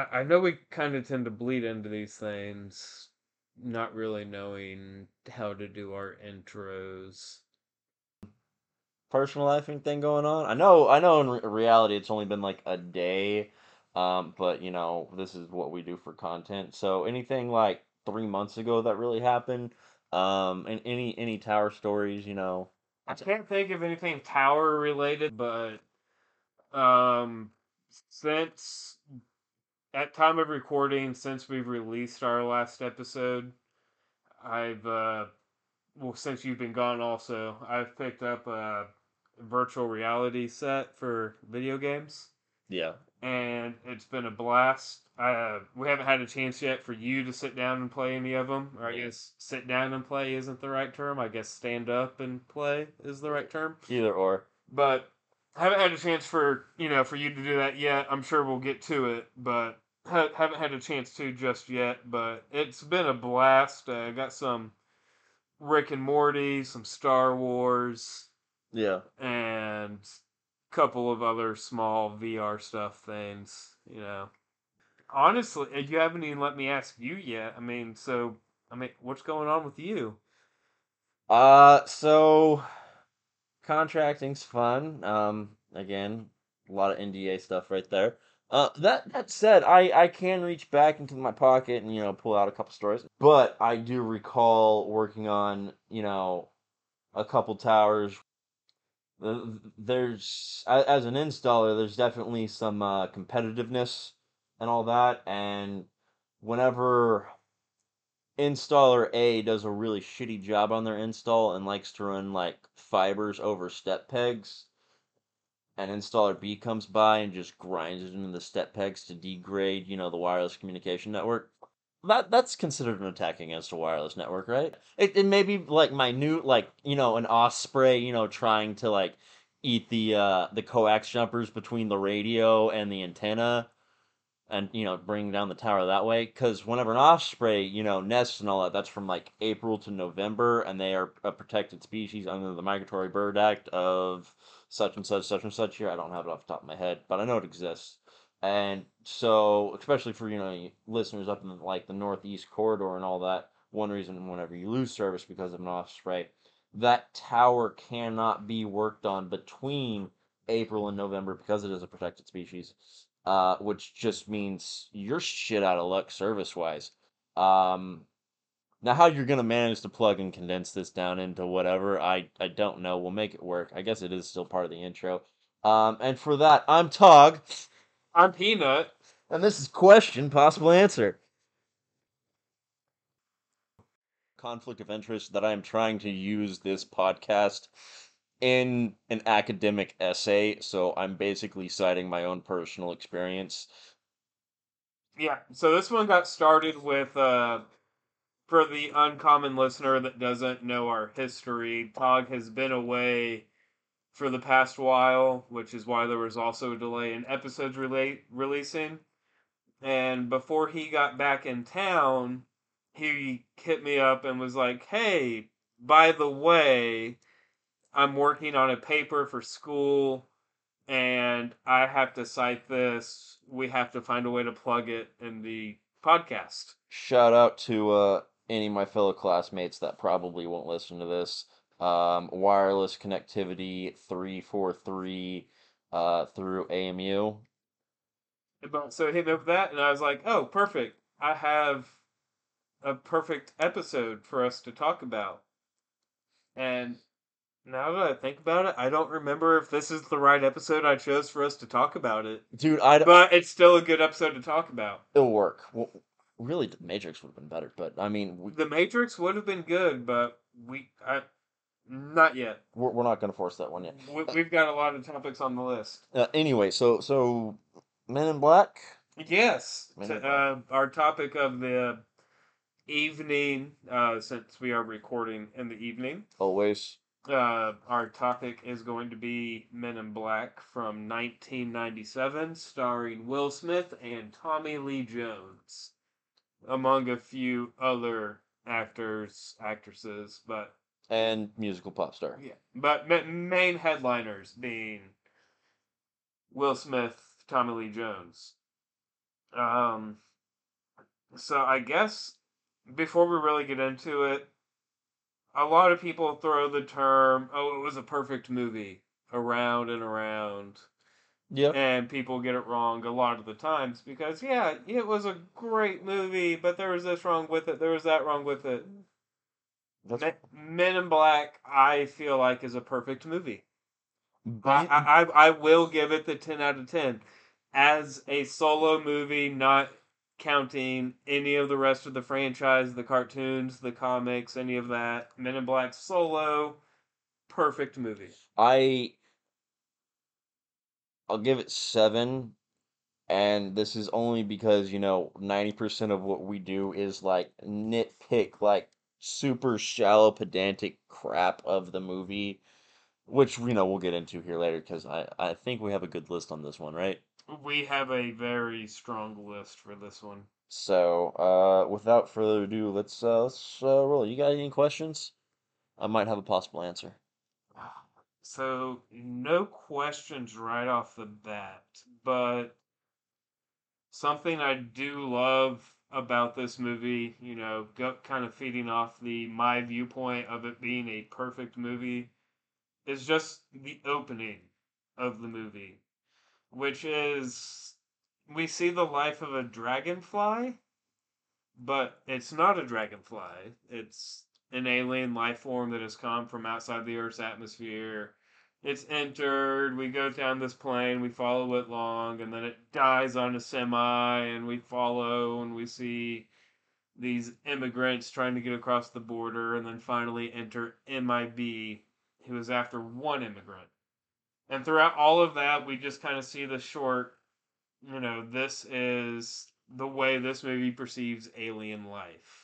I, I know we kind of tend to bleed into these things, not really knowing how to do our intros. Personal life anything going on? I know, I know. In re- reality, it's only been like a day, um, but you know, this is what we do for content. So anything like three months ago that really happened, um, and any any tower stories, you know. I can't think of anything tower related, but um, since at time of recording, since we've released our last episode, I've uh, well, since you've been gone, also I've picked up a virtual reality set for video games, Yeah. and it's been a blast. Uh, we haven't had a chance yet for you to sit down and play any of them, or I Yeah. guess sit down and play isn't the right term. I guess stand up and play is the right term. Either or. But I haven't had a chance for you know for you to do that yet. I'm sure we'll get to it, but ha- haven't had a chance to just yet. But it's been a blast. Uh, got some Rick and Morty, some Star Wars, Yeah. and a couple of other small VR stuff things. You know, honestly, uh, you haven't even let me ask you yet. I mean, so I mean, what's going on with you? Uh, so contracting's fun. Um, again, a lot of NDA stuff right there. Uh, that that said, I I can reach back into my pocket and you know pull out a couple stories, but I do recall working on you know a couple towers. There's as an installer, there's definitely some uh, competitiveness and all that, and whenever installer A does a really shitty job on their install and likes to run like fibers over step pegs, and installer B comes by and just grinds it into the step pegs to degrade, you know, the wireless communication network. That that's considered an attack against a wireless network, right? It it may be like minute, like you know, an osprey, you know, trying to like eat the uh the coax jumpers between the radio and the antenna and you know bring down the tower that way because whenever an osprey you know nests and all that that's from like april to november and they are a protected species under the migratory bird act of such and such such and such here i don't have it off the top of my head but i know it exists and so especially for you know listeners up in like the northeast corridor and all that one reason whenever you lose service because of an osprey that tower cannot be worked on between april and november because it is a protected species uh, which just means you're shit out of luck service wise. Um, now, how you're gonna manage to plug and condense this down into whatever, I I don't know. We'll make it work. I guess it is still part of the intro. Um, and for that, I'm Tog, I'm Peanut. and this is question, possible answer. Conflict of interest that I am trying to use this podcast in an academic essay, so I'm basically citing my own personal experience. Yeah, so this one got started with uh for the uncommon listener that doesn't know our history, Tog has been away for the past while, which is why there was also a delay in episodes relate releasing. And before he got back in town, he hit me up and was like, "Hey, by the way, I'm working on a paper for school and I have to cite this. We have to find a way to plug it in the podcast." Shout out to uh, any of my fellow classmates that probably won't listen to this. Um, wireless connectivity 343 uh, through AMU. So he hit me up with that, and I was like, "Oh, perfect! I have a perfect episode for us to talk about." And now that I think about it, I don't remember if this is the right episode I chose for us to talk about it. Dude, I But it's still a good episode to talk about. it'll work. Well, really, the Matrix would have been better, but I mean, we, The Matrix would have been good, but we, I, not yet. we're, we're not going to force that one yet. We, we've got a lot of topics on the list. Uh, anyway, so so Men in Black. Yes, Men t- in uh, our topic of the evening, uh, since we are recording in the evening. Always. Uh, our topic is going to be Men in Black from 1997, starring Will Smith and Tommy Lee Jones, among a few other actors, actresses, but And musical pop star. yeah, but ma- main headliners being Will Smith, Tommy Lee Jones. Um, so I guess before we really get into it, a lot of people throw the term, "Oh, it was a perfect movie," around and around, Yeah. and people get it wrong a lot of the times because yeah, it was a great movie, but there was this wrong with it, there was that wrong with it. That's Men, in Black, I feel like is a perfect movie. I, by- I I I will give it the ten out of ten as a solo movie, not counting any of the rest of the franchise, the cartoons, the comics, any of that. Men in Black solo, perfect movie. I I'll give it seven, and this is only because, you know, 90% of what we do is like nitpick, like super shallow, pedantic crap of the movie, which, you know, we'll get into here later because I, I think we have a good list on this one, right? We have a very strong list for this one. So, uh, without further ado, let's uh, let's uh, roll. You got any questions? I might have a possible answer. So no questions right off the bat, but something I do love about this movie, you know, go, kind of feeding off the my viewpoint of it being a perfect movie, is just the opening of the movie, which is we see the life of a dragonfly, but it's not a dragonfly. It's an alien life form that has come from outside the Earth's atmosphere. It's entered, we go down this plane, we follow it long, and then it dies on a semi, and we follow, and we see these immigrants trying to get across the border, and then finally enter MIB, who is after one immigrant. And throughout all of that, we just kind of see the short, you know, this is the way this movie perceives alien life.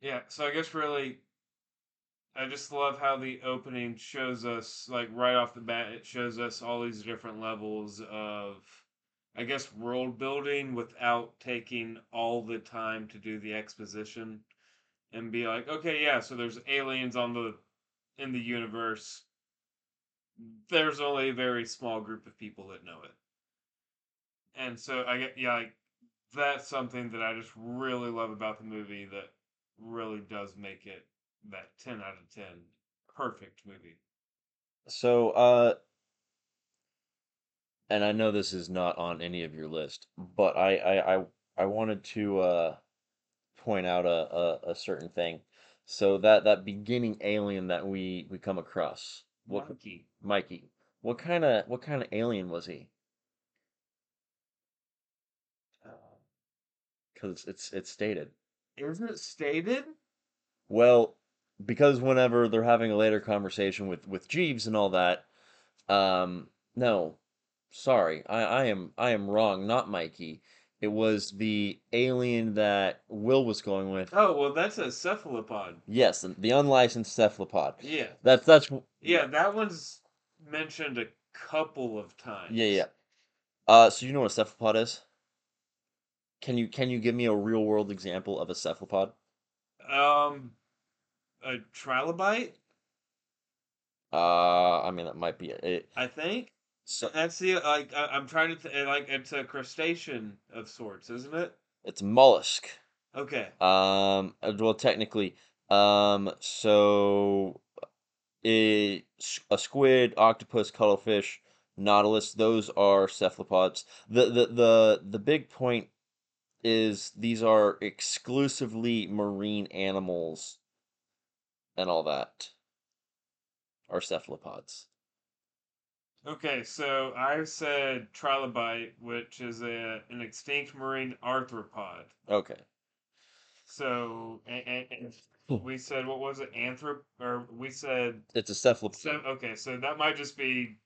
Yeah, so I guess really, I just love how the opening shows us, like right off the bat, it shows us all these different levels of, I guess, world building without taking all the time to do the exposition and be like, okay, yeah, so there's aliens on the in the universe. There's only a very small group of people that know it. And so I get yeah, like that's something that I just really love about the movie that really does make it that 10 out of 10 perfect movie. So, uh, and I know this is not on any of your list, but I I I, I wanted to uh point out a, a a certain thing. So that that beginning alien that we we come across, what Monkey. Mikey, what kind of what kind of alien was he? Because it's it's stated. Isn't it stated? Well, because whenever they're having a later conversation with with Jeebs and all that, um, no, sorry, I I am I am wrong, not Mikey. It was the alien that Will was going with. Oh, well, that's a cephalopod. Yes, the, unlicensed cephalopod. Yeah. That's that's Yeah, that one's mentioned a couple of times. yeah yeah. Uh, so you know what a cephalopod is? Can you can you give me a real world example of a cephalopod? Um, a trilobite, Uh, I mean that might be it. I think. So That's the like I, I'm trying to th- like it's a crustacean of sorts, isn't it? it's mollusk. Okay. Um, uh, well, technically, um, so a, a squid, octopus, cuttlefish, nautilus, those are cephalopods. The, the the the big point is these are exclusively marine animals and all that are cephalopods. Okay, so I've said trilobite, which is a an extinct marine arthropod. Okay. So and, and Hmm. we said what was it? Anthrop or we said It's a cephalopod. so okay, so that might just be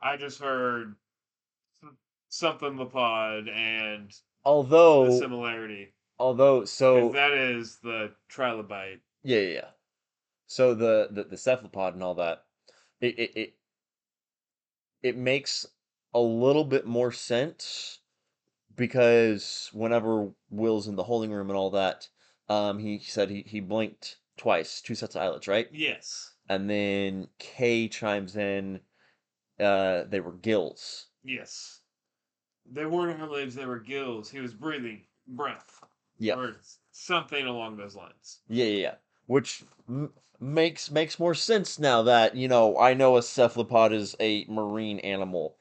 I just heard s- something lepod and the similarity. Although so that is the trilobite. Yeah, yeah, yeah. So the, the the cephalopod and all that, it it it, it makes a little bit more sense because whenever Will's in the holding room and all that, um, he said he, he blinked twice, two sets of eyelids, right? Yes. And then Kay chimes in uh, they were gills. Yes. They weren't eyelids, they were gills. He was breathing breath. Yeah. Or something along those lines. Yeah, yeah, yeah. Which m- makes makes more sense now that you know I know a cephalopod is a marine animal.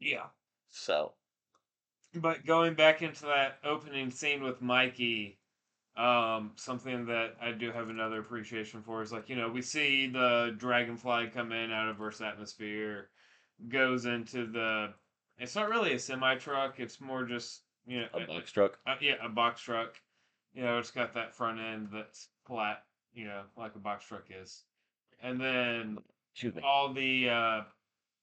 Yeah. So But going back into that opening scene with Mikey, um, something that I do have another appreciation for is like, you know, we see the dragonfly come in out of Earth's atmosphere, goes into the. It's not really a semi truck, it's more just, you know, a box truck. uh, yeah, a box truck. You know, it's got that front end that's flat, you know, like a box truck is. And then Excuse me. all the uh,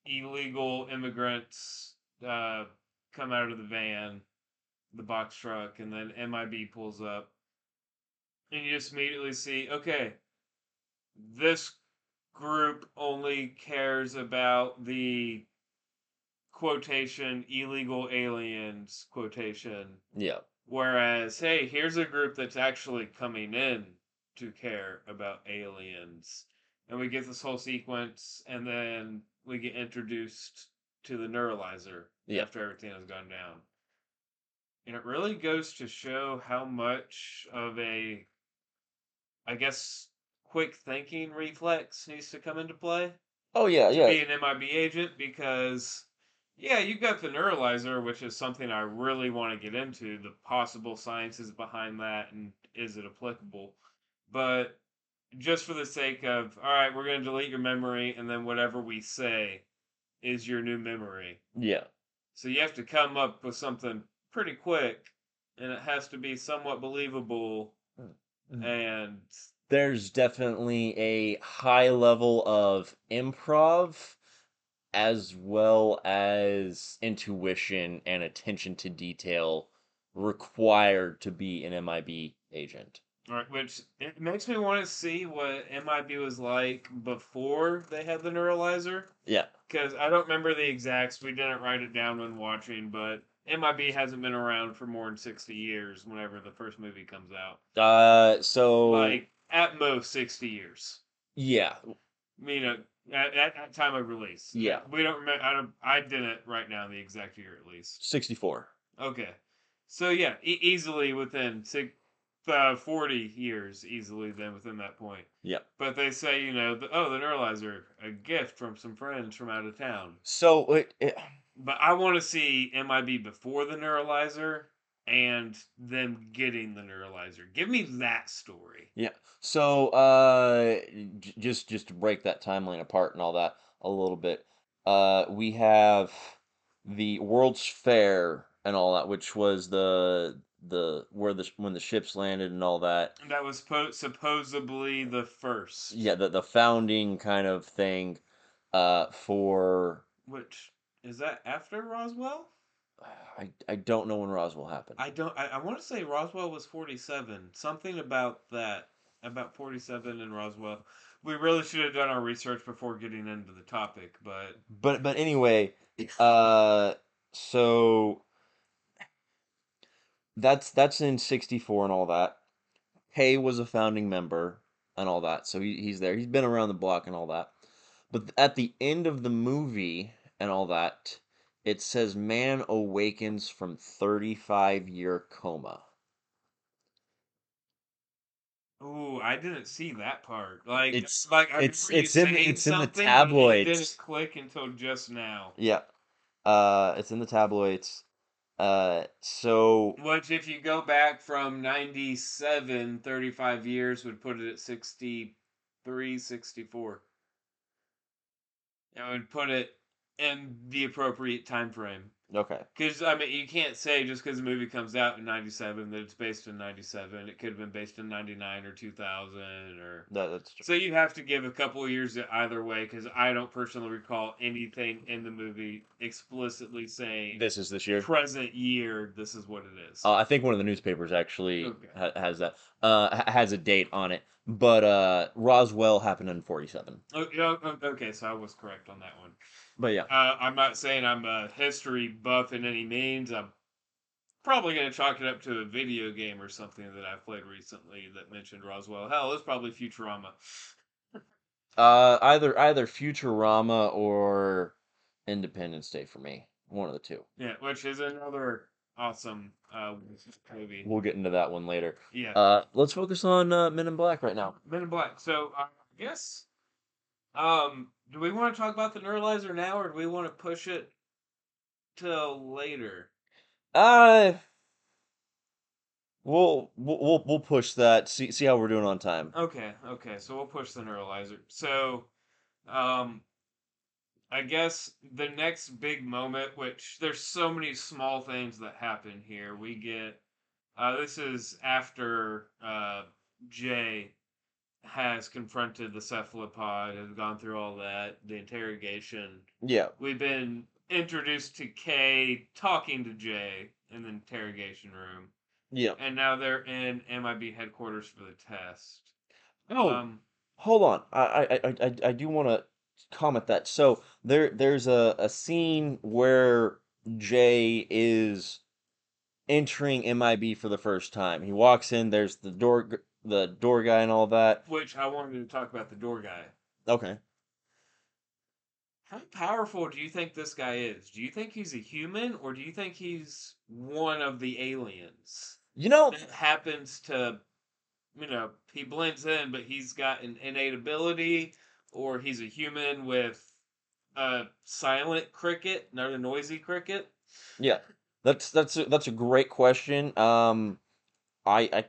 illegal immigrants uh, come out of the van, the box truck, and then MIB pulls up. And you just immediately see okay, this group only cares about the quotation illegal aliens quotation Yeah. Whereas, hey, here's a group that's actually coming in to care about aliens. And we get this whole sequence, and then we get introduced to the neuralizer Yeah. after everything has gone down. And it really goes to show how much of a, I guess, quick thinking reflex needs to come into play Oh yeah, to yeah. be an MIB agent because yeah, you've got the neuralizer, which is something I really want to get into the possible sciences behind that and is it applicable. But just for the sake of all right, we're going to delete your memory and then whatever we say is your new memory. Yeah. So you have to come up with something pretty quick and it has to be somewhat believable Mm. and There's definitely a high level of improv as well as intuition and attention to detail required to be an MIB agent. Right, which it makes me want to see what MIB was like before they had the neuralizer. Yeah. Because I don't remember the exacts. We didn't write it down when watching, but MIB hasn't been around for more than 60 years whenever the first movie comes out. Uh so Like, at most 60 years. yeah. You know, at, at, at time of release. Yeah. We don't remember. I, don't, I didn't write down the exact year at least. 64. Okay. So, yeah, e- easily within six, uh, 40 years, easily then within that point. Yeah. But they say, you know, the, oh, the neuralizer, a gift from some friends from out of town. So it, it But I want to see MIB before the neuralizer and them getting the neuralizer. Give me that story. Yeah. So, uh, j- just just to break that timeline apart and all that a little bit, uh, we have the World's Fair and all that, which was the the where the when the ships landed and all that. That was po- supposedly the first. Yeah, the the founding kind of thing, uh, for Which is that after Roswell? I I don't know when Roswell happened. I don't. I, I want to say Roswell was forty-seven. Something about that. About forty-seven in Roswell. We really should have done our research before getting into the topic, but But but anyway, uh, so that's that's in '64 and all that. Kay was a founding member and all that, so he, he's there. He's been around the block and all that. But at the end of the movie and all that, it says man awakens from 35 year coma. Oh, I didn't see that part. Like It's- like I it's- it's in- it's in the something, but It tabloids. didn't click until just now. Yeah, uh, it's in the tabloids. Uh, so Which, if you go back from 97, 35 years would put it at 63, 64. It would put it in the appropriate time frame. okay. Because, I mean, you can't say just because the movie comes out in 97 that it's based in 97. It could have been based in 99 or 2000 or. No, that's true. So you have to give a couple of years either way because I don't personally recall anything in the movie explicitly saying This is this year. present year, this is what it is. Uh, I think one of the newspapers actually Okay. ha- has that. Uh, has a date on it, but uh, Roswell happened in forty-seven. Oh, yeah, o- okay, so I was correct on that one. But yeah, Uh, I'm not saying I'm a history buff in any means. I'm probably going to chalk it up to a video game or something that I've played recently that mentioned Roswell. Hell, it's probably Futurama. Uh, either either Futurama or Independence Day for me. One of the two. Yeah, which is another awesome uh, movie. We'll get into that one later. Yeah, Uh, let's focus on uh, Men in Black right now. Men in Black. So I guess, um, do we want to talk about the neuralizer now, or do we want to push it till later? Uh, we'll we'll we'll, we'll push that. See see how we're doing on time. Okay, okay. So we'll push the neuralizer. So, um, I guess the next big moment, which there's so many small things that happen here. We get, uh, this is after uh, Jay has confronted the cephalopod, has gone through all that, the interrogation. Yeah. We've been introduced to Kay talking to Jay in the interrogation room, Yeah. and now they're in MIB headquarters for the test. Oh, Um, hold on. I I I I, do want to comment that. So there there's a a scene where Jay is entering MIB for the first time. He walks in. There's the door the door guy and all that. which I wanted to talk about the door guy. Okay. How powerful do you think this guy is? Do you think he's a human or do you think he's one of the aliens You know, that happens to, you know, he blends in, but he's got an innate ability, or he's a human with a silent cricket, not a noisy cricket? Yeah, that's that's a, that's a great question. Um, I I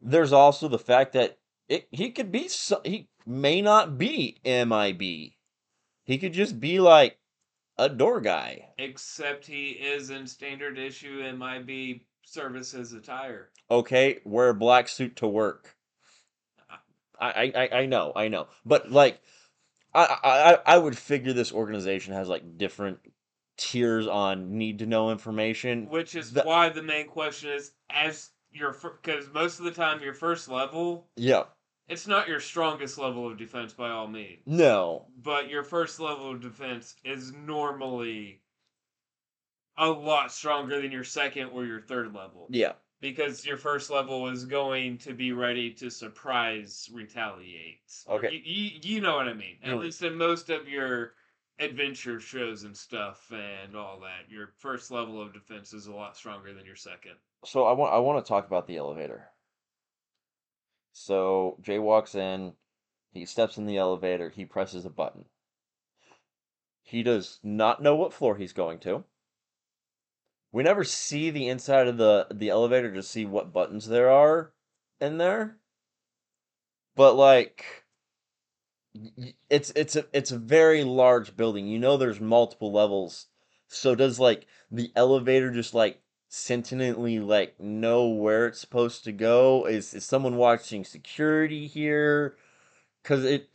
there's also the fact that it he could be so, he may not be MIB. He could just be like a door guy. Except he is in standard issue MIB services attire. Okay, wear a black suit to work. I I I- I know I know, but like I I I would figure this organization has like different tiers on need to know information. Which is The- why the main question is as your because most of the time your first level Yeah, it's not your strongest level of defense by all means, no, but your first level of defense is normally a lot stronger than your second or your third level yeah. because your first level is going to be ready to surprise retaliate. Okay. you, you, you know what I mean. At Mm. least in most of your adventure shows and stuff and all that, your first level of defense is a lot stronger than your second. So I want I want to talk about the elevator. So Jay walks in, he steps in the elevator, he presses a button. He does not know what floor he's going to. We never see the inside of the the elevator to see what buttons there are in there. But like it's it's a it's a very large building. You know there's multiple levels. So does like the elevator just like sentiently like know where it's supposed to go? Is is someone watching security here? Cause it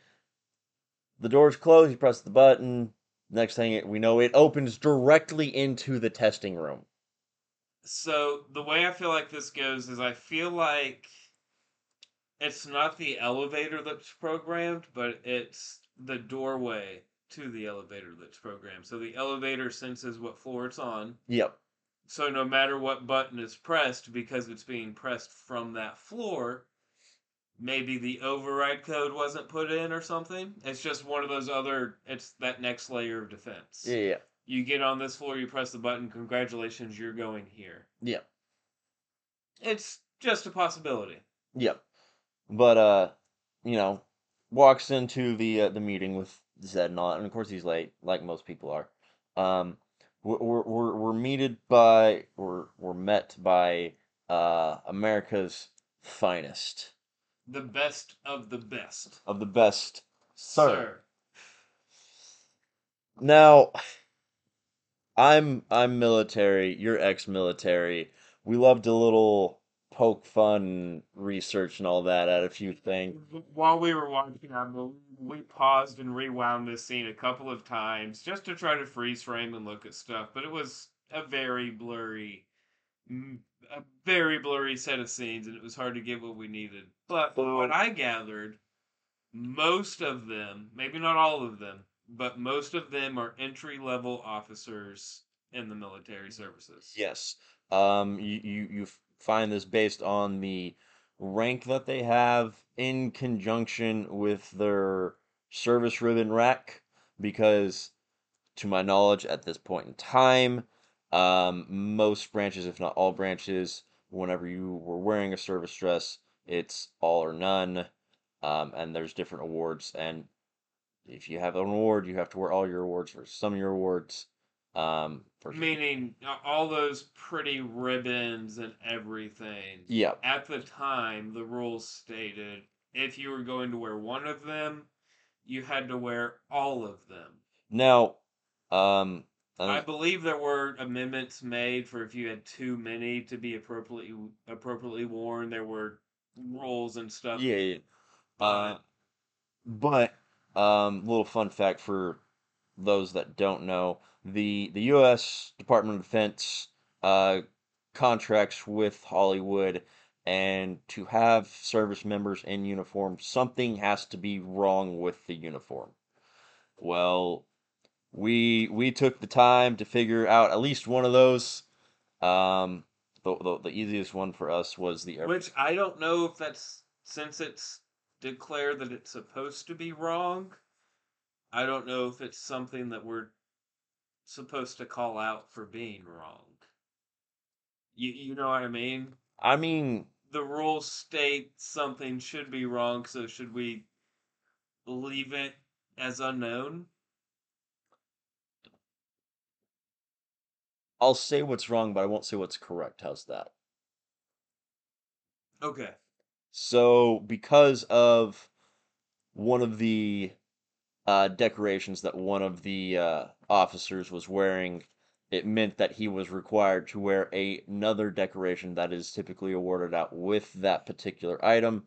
the door's closed, you press the button, next thing it, we know it opens directly into the testing room. So the way I feel like this goes is I feel like it's not the elevator that's programmed, but it's the doorway to the elevator that's programmed. So the elevator senses what floor it's on. Yep. So no matter what button is pressed, because it's being pressed from that floor, maybe the override code wasn't put in or something. It's just one of those other. It's that next layer of defense. Yeah, yeah. You get on this floor, you press the button. Congratulations, you're going here. Yeah. It's just a possibility. Yep. But uh, you know, walks into the uh, the meeting with Zed and all, and of course he's late, like most people are. Um, we're we're we're, meted by we're we're met by uh America's finest The best of the best. of the best, sir. Now, I'm I'm military. You're ex-military. We loved a little poke fun, research, and all that at a few things. While we were watching, I believe we paused and rewound this scene a couple of times just to try to freeze frame and look at stuff. But it was a very blurry, a very blurry set of scenes, and it was hard to get what we needed. But from what I gathered, most of them, maybe not all of them, but most of them are entry level officers in the military services. Yes. Um, you, you, you find this based on the rank that they have in conjunction with their service ribbon rack because, to my knowledge, at this point in time, um, most branches, if not all branches, whenever you were wearing a service dress, it's all or none, um, and there's different awards. And if you have an award, you have to wear all your awards for some of your awards. Um, for Meaning all those pretty ribbons and everything. yeah, At the time, the rules stated if you were going to wear one of them, you had to wear all of them. now, um, I I believe there were amendments made for if you had too many to be appropriately appropriately worn. There were rules and stuff. yeah, yeah. Uh, but um, little fun fact for those that don't know, the the U.S. Department of Defense uh, contracts with Hollywood, and to have service members in uniform, something has to be wrong with the uniform. Well, we we took the time to figure out at least one of those. Um, the, the, the easiest one for us was the Air Which I don't know if that's since it's declared that it's supposed to be wrong. I don't know if it's something that we're supposed to call out for being wrong. You you know what I mean? I mean, The rules state something should be wrong, so should we leave it as unknown? I'll say what's wrong, but I won't say what's correct. How's that? Okay. So, because of one of the uh, decorations that one of the uh, officers was wearing, it meant that he was required to wear a, another decoration that is typically awarded out with that particular item.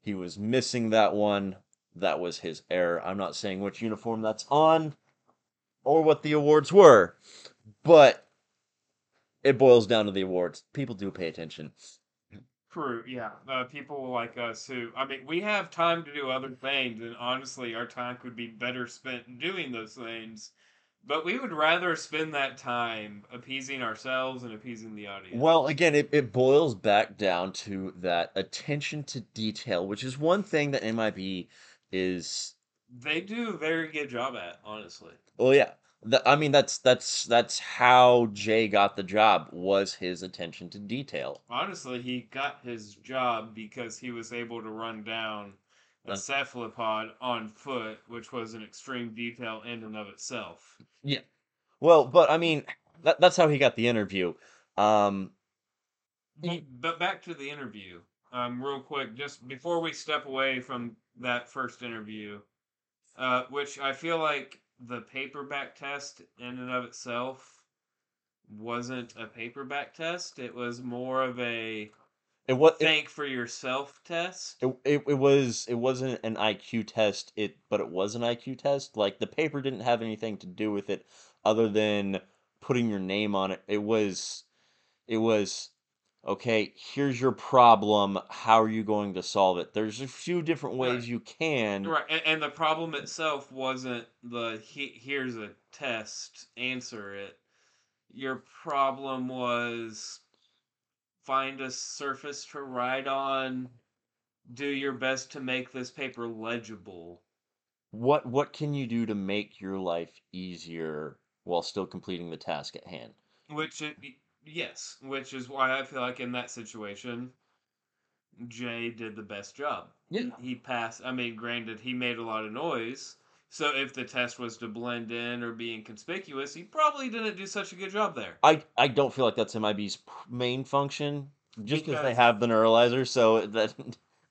He was missing that one. That was his error. I'm not saying which uniform that's on or what the awards were, but it boils down to the awards. People do pay attention. True, yeah. Uh, people like us who, I mean, we have time to do other things, and honestly, our time could be better spent doing those things. But we would rather spend that time appeasing ourselves and appeasing the audience. Well, again, it, it boils back down to that attention to detail, which is one thing that MIB is. They do a very good job at, honestly. Well, yeah. Th- I mean, that's that's that's how Jay got the job was his attention to detail. Honestly, he got his job because he was able to run down a cephalopod on foot, which was an extreme detail in and of itself. Yeah. Well, but I mean, that, that's how he got the interview. Um, But, but back to the interview, um, real quick, just before we step away from that first interview, uh, which I feel like the paperback test in and of itself wasn't a paperback test. It was more of a it was it, think for yourself test. it, it, it was it wasn't an IQ test. It but it was an IQ test. Like the paper didn't have anything to do with it, other than putting your name on it. It was it was okay. Here's your problem. How are you going to solve it? There's a few different ways Right. you can. Right, and, and the problem itself wasn't the he, here's a test, answer it. Your problem was find a surface to write on, do your best to make this paper legible. What what can you do to make your life easier while still completing the task at hand? Which, it, yes, which is why I feel like in that situation, Jay did the best job. Yeah. He passed. I mean, granted, he made a lot of noise. So if the test was to blend in or be inconspicuous, he probably didn't do such a good job there. I I don't feel like that's MIB's main function, just because they have the neuralizer. So that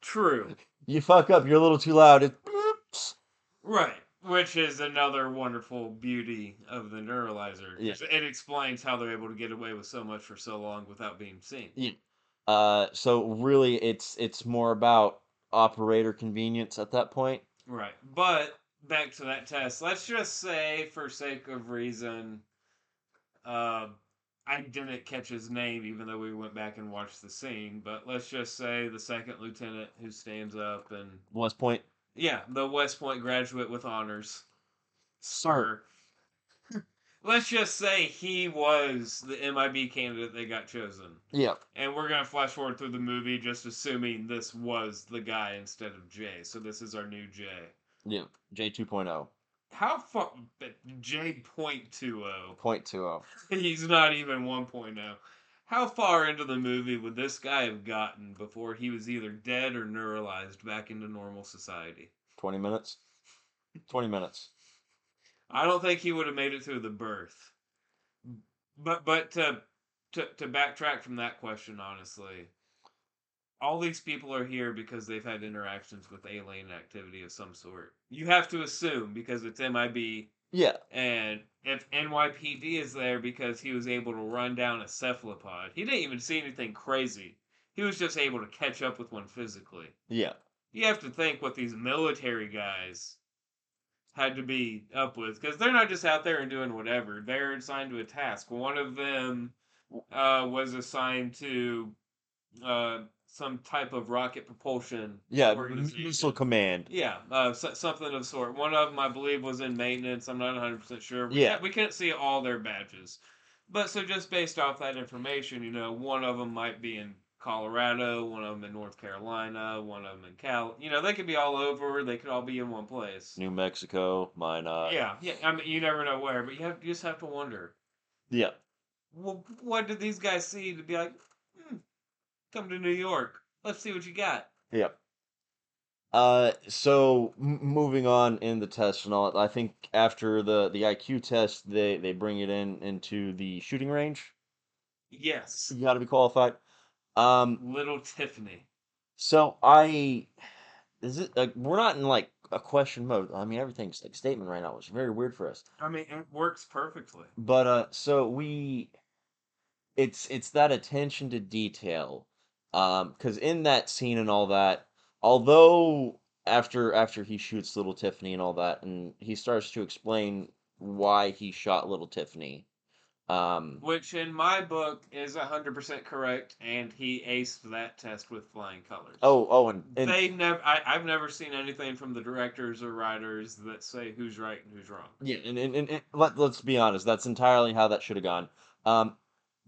True. you fuck up, you're a little too loud. It, oops. Right. Which is another wonderful beauty of the neuralizer. Yeah. It explains how they're able to get away with so much for so long without being seen. Yeah. Uh, so really, it's it's more about operator convenience at that point. Right. But back to that test. Let's just say, for sake of reason, uh, I didn't catch his name, even though we went back and watched the scene. But let's just say the second lieutenant who stands up and West Point. Yeah, the West Point graduate with honors, Sir. Let's just say he was the MIB candidate that got chosen. Yeah. And we're going to flash forward through the movie just assuming this was the guy instead of Jay. So this is our new Jay. Yeah, J two oh. How far? J point two oh. Point two oh. He's not even 1.0. How far into the movie would this guy have gotten before he was either dead or neuralized back into normal society? Twenty minutes. Twenty minutes. I don't think he would have made it through the birth. But but to to to backtrack from that question, honestly, all these people are here because they've had interactions with alien activity of some sort. You have to assume because it's MIB Yeah. and if NYPD is there because he was able to run down a cephalopod. He didn't even see anything crazy. He was just able to catch up with one physically. Yeah. You have to think what these military guys had to be up with because they're not just out there and doing whatever. They're assigned to a task. One of them uh, was assigned to uh, some type of rocket propulsion. Yeah. Missile command. Yeah, uh, so, something of the sort. One of them, I believe, was in maintenance. I'm not 100 percent sure. We Yeah. can't, we can't see all their badges, but so just based off that information, you know, one of them might be in Colorado, one of them in North Carolina, one of them in Cal. You know, they could be all over. They could all be in one place. New Mexico. Minot. Yeah, yeah. I mean, you never know where, but you have you just have to wonder. Yeah. Well, what did these guys see to be like? Come to New York. Let's see what you got. Yeah. Uh, so m- moving on in the test and all, I think after the the IQ test, they they bring it in into the shooting range. Yes, You got to be qualified. Um, little Tiffany. so I is it like we're not in like a question mode. I mean, everything's like statement right now. It's very weird for us. I mean, it works perfectly. But uh, so we, it's it's that attention to detail, um, because in that scene and all that, although after after he shoots little Tiffany and all that, and he starts to explain why he shot little Tiffany, um, Which in my book is hundred percent correct, and he aced that test with flying colors. oh oh, and, and they never. I, I've never seen anything from the directors or writers that say who's right and who's wrong. Yeah, and, and, and, and let, let's be honest, that's entirely how that should have gone. Um,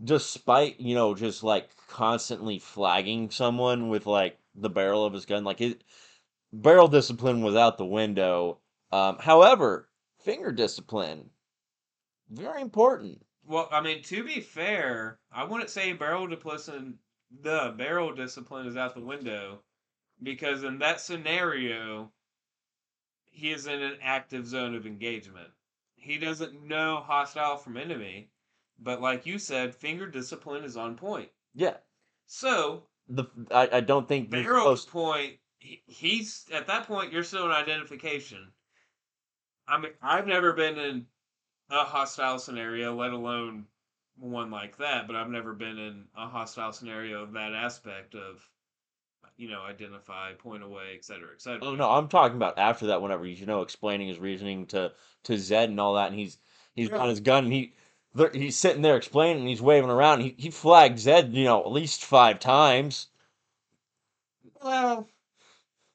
despite, you know, just like constantly flagging someone with like the barrel of his gun, like it, barrel discipline was out the window. Um, however, finger discipline, very important. Well, I mean, to be fair, I wouldn't say barrel discipline. The barrel discipline is out the window, because in that scenario, he is in an active zone of engagement. He doesn't know hostile from enemy, but like you said, finger discipline is on point. Yeah, So the I, I don't think supposed. point, he- he's at that point. You're still in identification. I mean, I've never been in a hostile scenario, let alone one like that. But I've never been in a hostile scenario of that aspect of, you know, identify, point away, et cetera, et cetera. Oh no, I'm talking about after that. Whenever he's you know explaining his reasoning to to Zed and all that, and he's he's Yeah. got his gun and he. He's sitting there explaining, and he's waving around. He he flagged Zed, you know, at least five times. Well,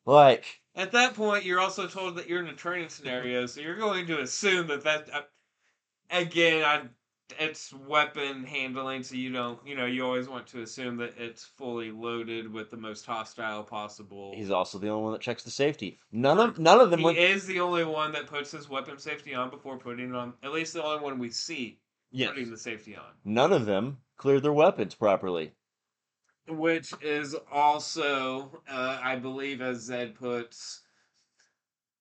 Like, at that point, you're also told that you're in a training scenario, so you're going to assume that that. Uh, again, I it's weapon handling, so you don't, you know, you always want to assume that it's fully loaded with the most hostile possible. he's also the only one that checks the safety. None of none of them he went. is the only one that puts his weapon safety on before putting it on. At least the only one we see Yes. putting the safety on. None of them cleared their weapons properly. Which is also, uh, I believe, as Zed puts,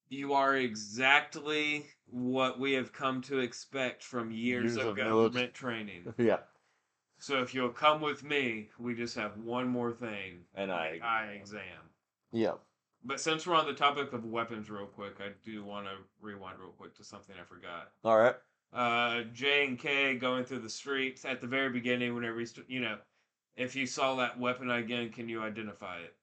you are exactly what we have come to expect from years, Years of of government military- training. Yeah. So if you'll come with me, we just have one more thing. And I- eye exam. Yeah. But since we're on the topic of weapons, real quick, I do want to rewind real quick to something I forgot. All right. Uh, J and K going through the streets at the very beginning, whenever he's, you know, if you saw that weapon again, can you identify it?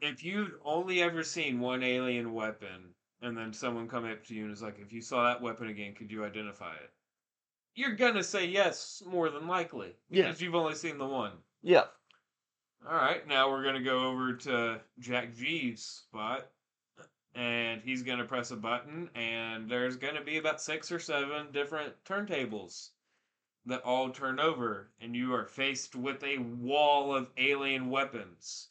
If you'd only ever seen one alien weapon, and then someone come up to you and is like, if you saw that weapon again, could you identify it? You're gonna say yes, more than likely. Yeah. Because you've only seen the one. Yeah. All right, now we're gonna go over to Jack Jeebs' spot, and he's gonna press a button, and there's gonna be about six or seven different turntables that all turn over, and you are faced with a wall of alien weapons.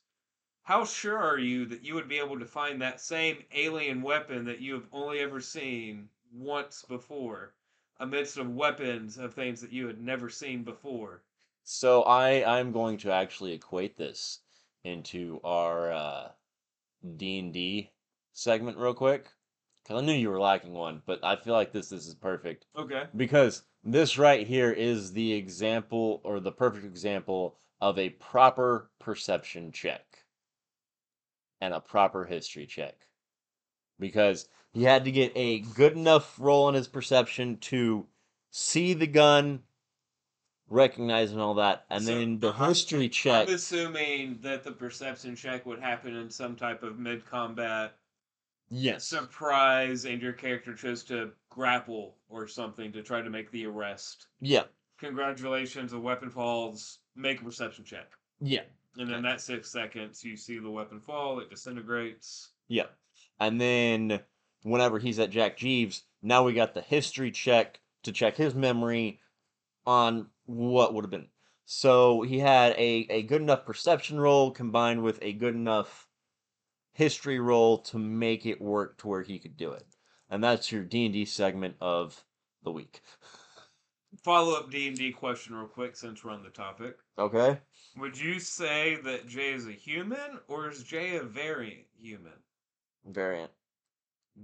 how sure are you that you would be able to find that same alien weapon that you have only ever seen once before, amidst of weapons of things that you had never seen before? So I I'm going to actually equate this into our uh, D and D segment real quick because I knew you were lacking one, but I feel like this this is perfect Okay. because this right here is the example or the perfect example of a proper perception check and a proper history check because he had to get a good enough roll on his perception to see the gun recognize and all that and So, then the history check I'm assuming that the perception check would happen in some type of mid combat yes surprise, and your character chose to grapple or something to try to make the arrest. yeah Congratulations, a weapon falls. Make a perception check. yeah And in that six seconds, you see the weapon fall, it disintegrates. Yeah. And then whenever he's at Jack Jeebs, now we got the history check to check his memory on what would have been. So he had a, a good enough perception roll combined with a good enough history roll to make it work to where he could do it. And that's your D&D segment of the week. Follow up D and D question real quick since we're on the topic. Okay? Would you say that Jay is a human or is Jay a variant human? Variant.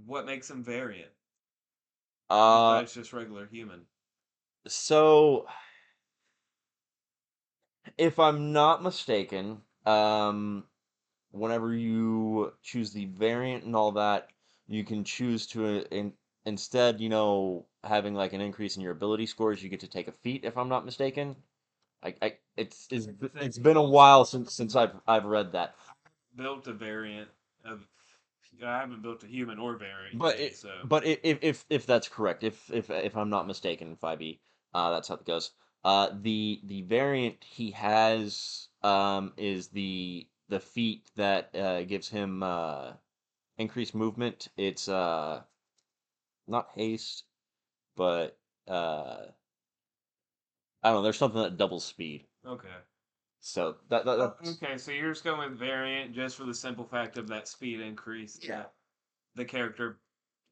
What makes him variant? Uh it's just regular human. so if I'm not mistaken, um, whenever you choose the variant and all that, you can choose to uh, in, instead, you know, having like an increase in your ability scores, you get to take a feat. If I'm not mistaken, I, I it's it's it's been a while since since I've I've read that. Built a variant of. I haven't built a human or variant. But yet, it, so but if if if that's correct, if if if I'm not mistaken, five E, uh, that's how it goes. Uh, the the variant he has um is the the feat that uh gives him uh increased movement. It's uh not haste, but uh I don't know. There's something that doubles speed. okay. So that, that that's Okay, so you're just going with variant just for the simple fact of that speed increase. Yeah. that The character.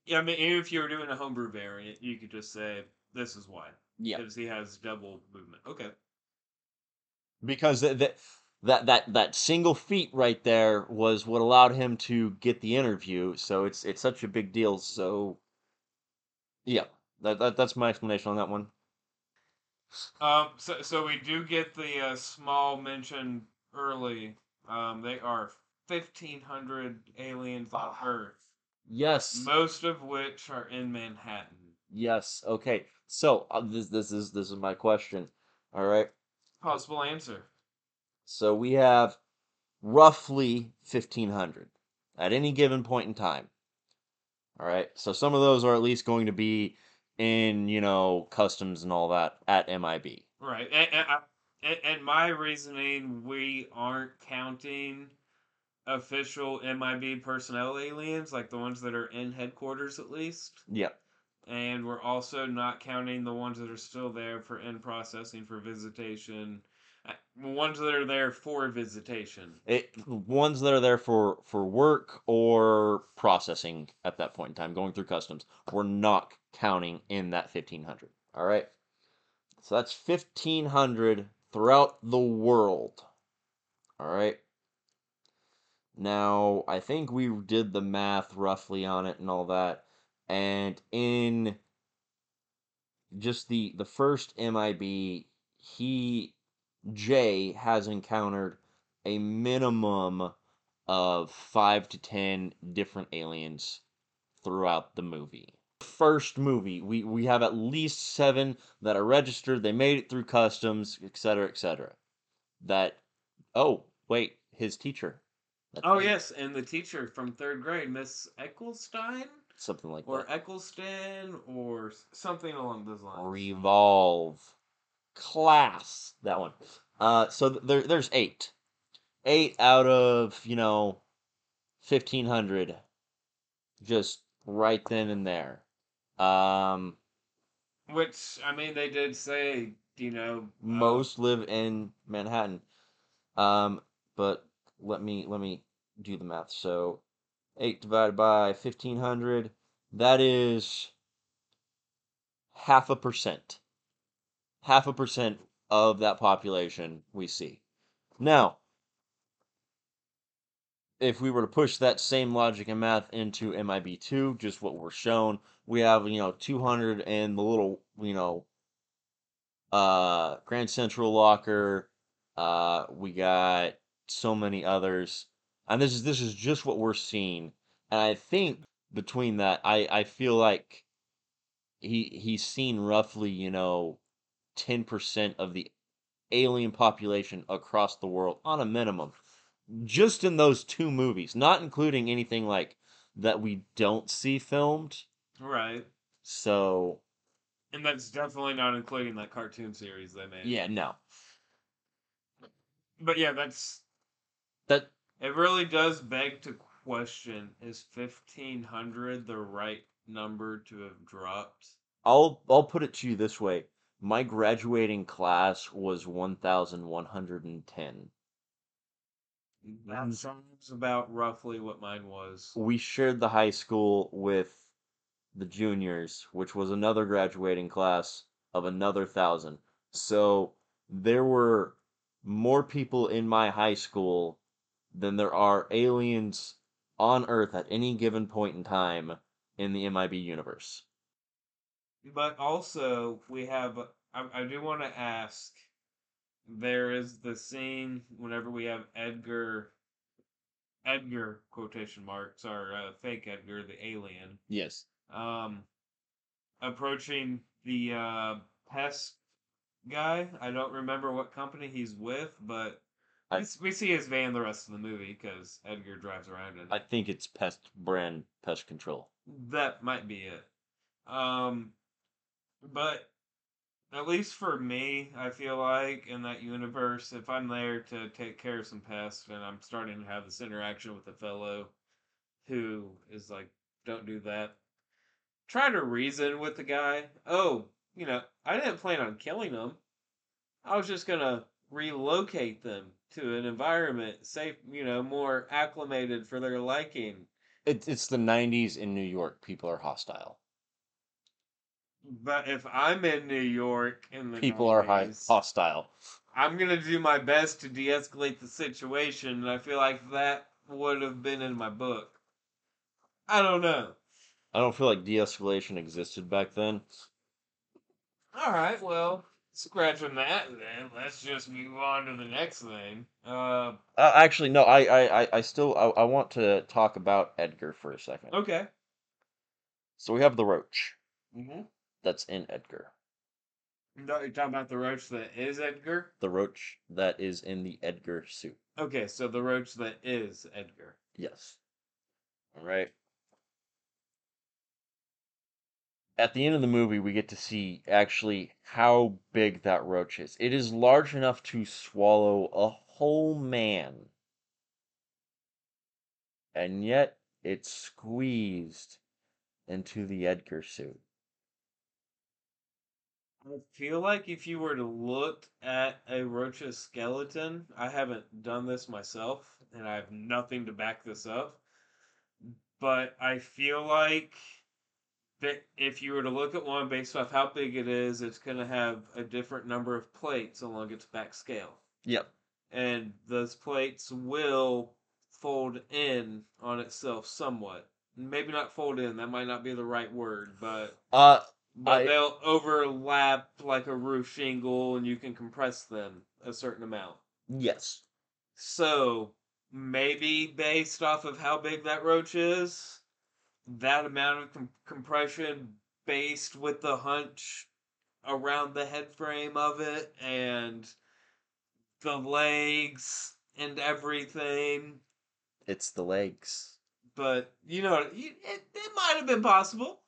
Yeah, I mean, even if you were doing a homebrew variant, you could just say this is why. yeah. Because he has double movement. Okay. because that that that that single feat right there was what allowed him to get the interview. So it's it's such a big deal. So yeah, that, that that's my explanation on that one. Um. So, so we do get the uh, small mention early. Um. They are fifteen hundred aliens on Earth, Yes, most of which are in Manhattan. yes. Okay, so uh, this this is this is my question. All right, Possible answer. So we have roughly fifteen hundred at any given point in time. All right, so some of those are at least going to be in you know customs and all that at MIB. Right. And, and, and my reasoning, we aren't counting official MIB personnel aliens, like the ones that are in headquarters at least. Yep. And we're also not counting the ones that are still there for in processing for visitation. Ones that are there for visitation. It, ones that are there for for work or processing at that point in time, going through customs. We're not counting in that fifteen hundred. All right, so that's fifteen hundred throughout the world. All right. Now I think we did the math roughly on it and all that, and in just the the first MIB, he Jay has encountered a minimum of five to ten different aliens throughout the movie. First movie, we, we have at least seven that are registered, they made it through customs, etc., etc. That, oh, wait, his teacher. That- Oh, yes. And the teacher from third grade, Miss Ecclestein? Something like Or that. Or Eccleston? Or something along those lines. Revolve. Class. That one. Uh, so there, there's eight. Eight out of, you know, 1,500. Just right then and there. Um, Which, I mean, they did say, you know. uh, most live in Manhattan. Um, but let me let me do the math. So, eight divided by fifteen hundred. That is half a percent. Half a percent of that population we see. Now, if we were to push that same logic and math into MIB2, just what we're shown, we have, you know, 200 and the little, you know, uh, Grand Central Locker. Uh, we got so many others. And this is this is just what we're seeing. And I think between that, I, I feel like he he's seen roughly, you know, 10% of the alien population across the world on a minimum just in those two movies, not including anything like that we don't see filmed. Right. So, And that's definitely not including that cartoon series they made. yeah, no. But yeah, that's That it really does beg to question is 1500 the right number to have dropped? I'll I'll put it to you this way. My graduating class was 1110. That sounds about roughly what mine was. We shared the high school with the juniors, which was another graduating class of another thousand. So there were more people in my high school than there are aliens on Earth at any given point in time in the MIB universe. But also, we have. I, I do want to ask. There is the scene whenever we have Edgar. Edgar quotation marks are uh, fake Edgar, the alien. Yes. Um, approaching the uh, pest guy. I don't remember what company he's with, but I- we, we see his van the rest of the movie because Edgar drives around in it. I think it's pest brand pest control. That might be it. Um, but at least for me, I feel like in that universe, if I'm there to take care of some pests and I'm starting to have this interaction with a fellow who is like, don't do that, try to reason with the guy. Oh, you know, I didn't plan on killing them. I was just gonna relocate them to an environment safe, you know, more acclimated for their liking. It's it's the '90s in New York. People are hostile. But if I'm in New York in the People are high, hostile. I'm gonna do my best to de-escalate the situation, and I feel like that would have been in my book. I don't know. I don't feel like de-escalation existed back then. All right, well, scratching that, then let's just move on to the next thing. Uh, Uh, actually, no. I, I, I- I still, I, I want to talk about Edgar for a second. okay. So we have the roach Mm-hmm. That's in Edgar. No, you're talking about the roach that is Edgar. The roach that is in the Edgar suit. Okay, so the roach that is Edgar. Yes. All right. At the end of the movie, we get to see actually how big that roach is. It is large enough to swallow a whole man. And yet, it's squeezed into the Edgar suit. I feel like if you were to look at a roach's skeleton, I haven't done this myself, and I have nothing to back this up. But I feel like that if you were to look at one based off how big it is, it's going to have a different number of plates along its back scale. Yep. And those plates will fold in on itself somewhat. Maybe not fold in, that might not be the right word, but Uh, Uh, but I- they'll overlap like a roof shingle and you can compress them a certain amount. yes. So, maybe based off of how big that roach is, that amount of com- compression based with the hunch around the head frame of it and the legs and everything. It's the legs. But, you know, it, it, it might have been possible.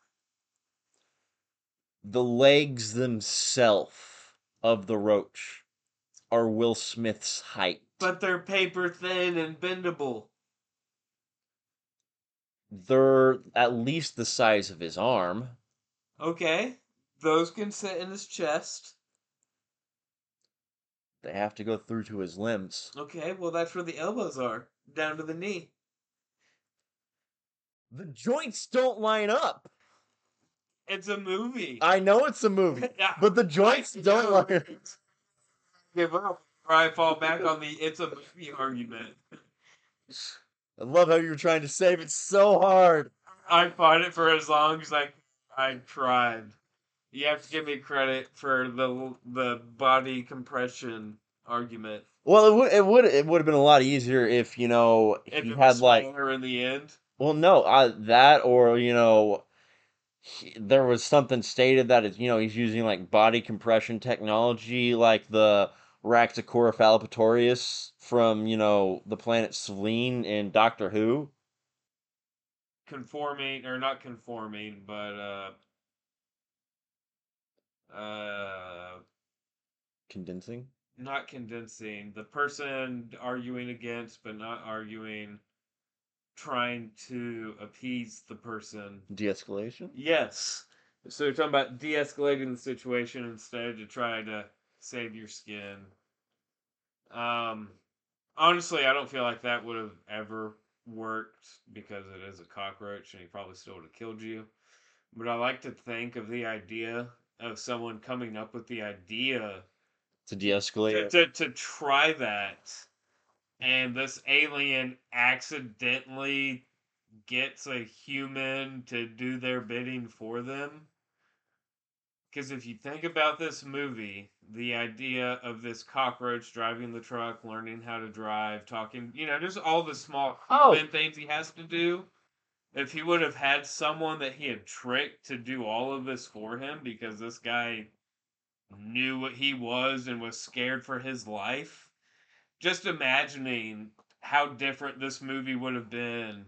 The legs themselves of the roach are Will Smith's height. But they're paper thin and bendable. They're at least the size of his arm. Okay, those can sit in his chest. they have to go through to his limbs. Okay, well that's where the elbows are, down to the knee. The joints don't line up. It's a movie. I know it's a movie, Yeah, but the joints I don't up. Give up. Or I fall back on the it's a movie argument. I love how you were trying to save it so hard. I fought it for as long as I I tried. You have to give me credit for the the body compression argument. Well, it would it would it would have been a lot easier if you know If he had like in the end. well no uh, that or you know he, there was something stated that it's you know he's using like body compression technology like the Raxacoricofallapatorius from you know the planet Selene in Doctor Who. conforming or not conforming, but uh uh Condensing. not condensing. The person arguing against but not arguing trying to appease the person. De-escalation. Yes. So you're talking about de-escalating the situation instead to try to save your skin. Um honestly, I don't feel like that would have ever worked because it is a cockroach and he probably still would have killed you. But I like to think of the idea of someone coming up with the idea To to, de-escalate. to, to try that and this alien accidentally gets a human to do their bidding for them because if you think about this movie the idea of this cockroach driving the truck learning how to drive talking you know just all the small Oh. things he has to do if he would have had someone that he had tricked to do all of this for him because this guy knew what he was and was scared for his life. Just imagining how different this movie would have been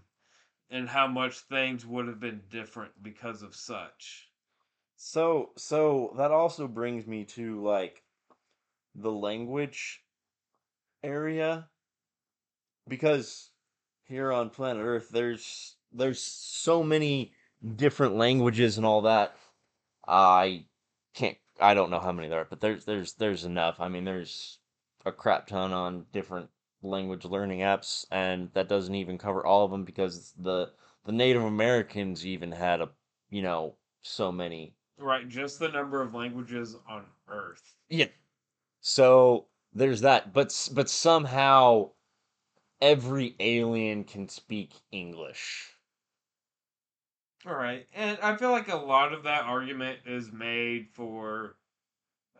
and how much things would have been different because of such. So so that also brings me to like the language area because here on planet Earth there's there's so many different languages and all that. I can't I don't know how many there are, but there's there's there's enough. I mean there's a crap ton on different language learning apps and that doesn't even cover all of them because the the Native Americans even had a you know so many Right, just the number of languages on Earth. Yeah. So there's that, but but somehow every alien can speak English. All right, and I feel like a lot of that argument is made for,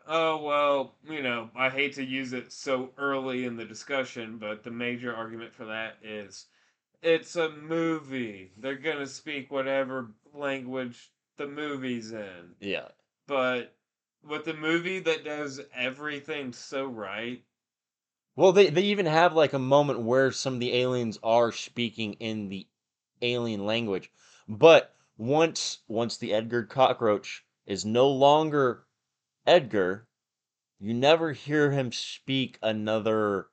oh well, you know, I hate to use it so early in the discussion, but the major argument for that is, it's a movie. They're gonna speak whatever language the movie's in. Yeah. But with a movie that does everything so right, Well, they they even have like a moment where some of the aliens are speaking in the alien language, but once once the Edgar cockroach is no longer Edgar, you never hear him speak another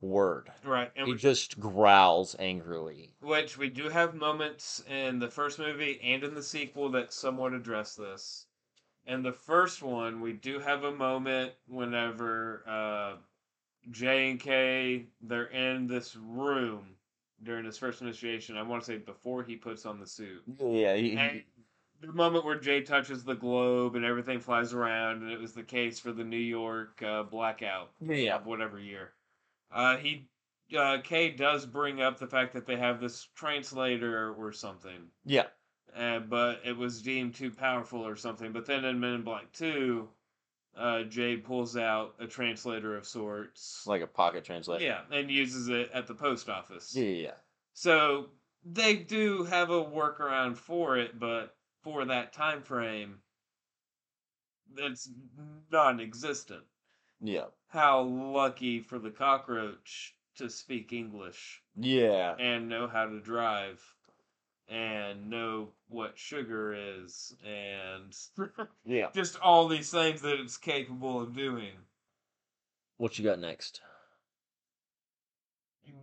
word. right? And He we- just growls angrily. Which we do have moments in the first movie and in the sequel that somewhat address this. In the first one, we do have a moment whenever uh, J and K they're in this room during his first initiation. I want to say before he puts on the suit. Yeah, he, he- And the moment where Jay touches the globe and everything flies around, and it was the case for the New York uh, blackout yeah. of whatever year. Uh, he uh, Kay does bring up the fact that they have this translator or something, Yeah. uh, but it was deemed too powerful or something. But then in Men in Black Two, uh, Jay pulls out a translator of sorts, Like a pocket translator. yeah, and uses it at the post office. Yeah, yeah, yeah. So they do have a workaround for it, but for that time frame, it's non-existent. Yeah. How lucky for the cockroach to speak English Yeah. and know how to drive and know what sugar is and Yeah. just all these things that it's capable of doing. What you got next?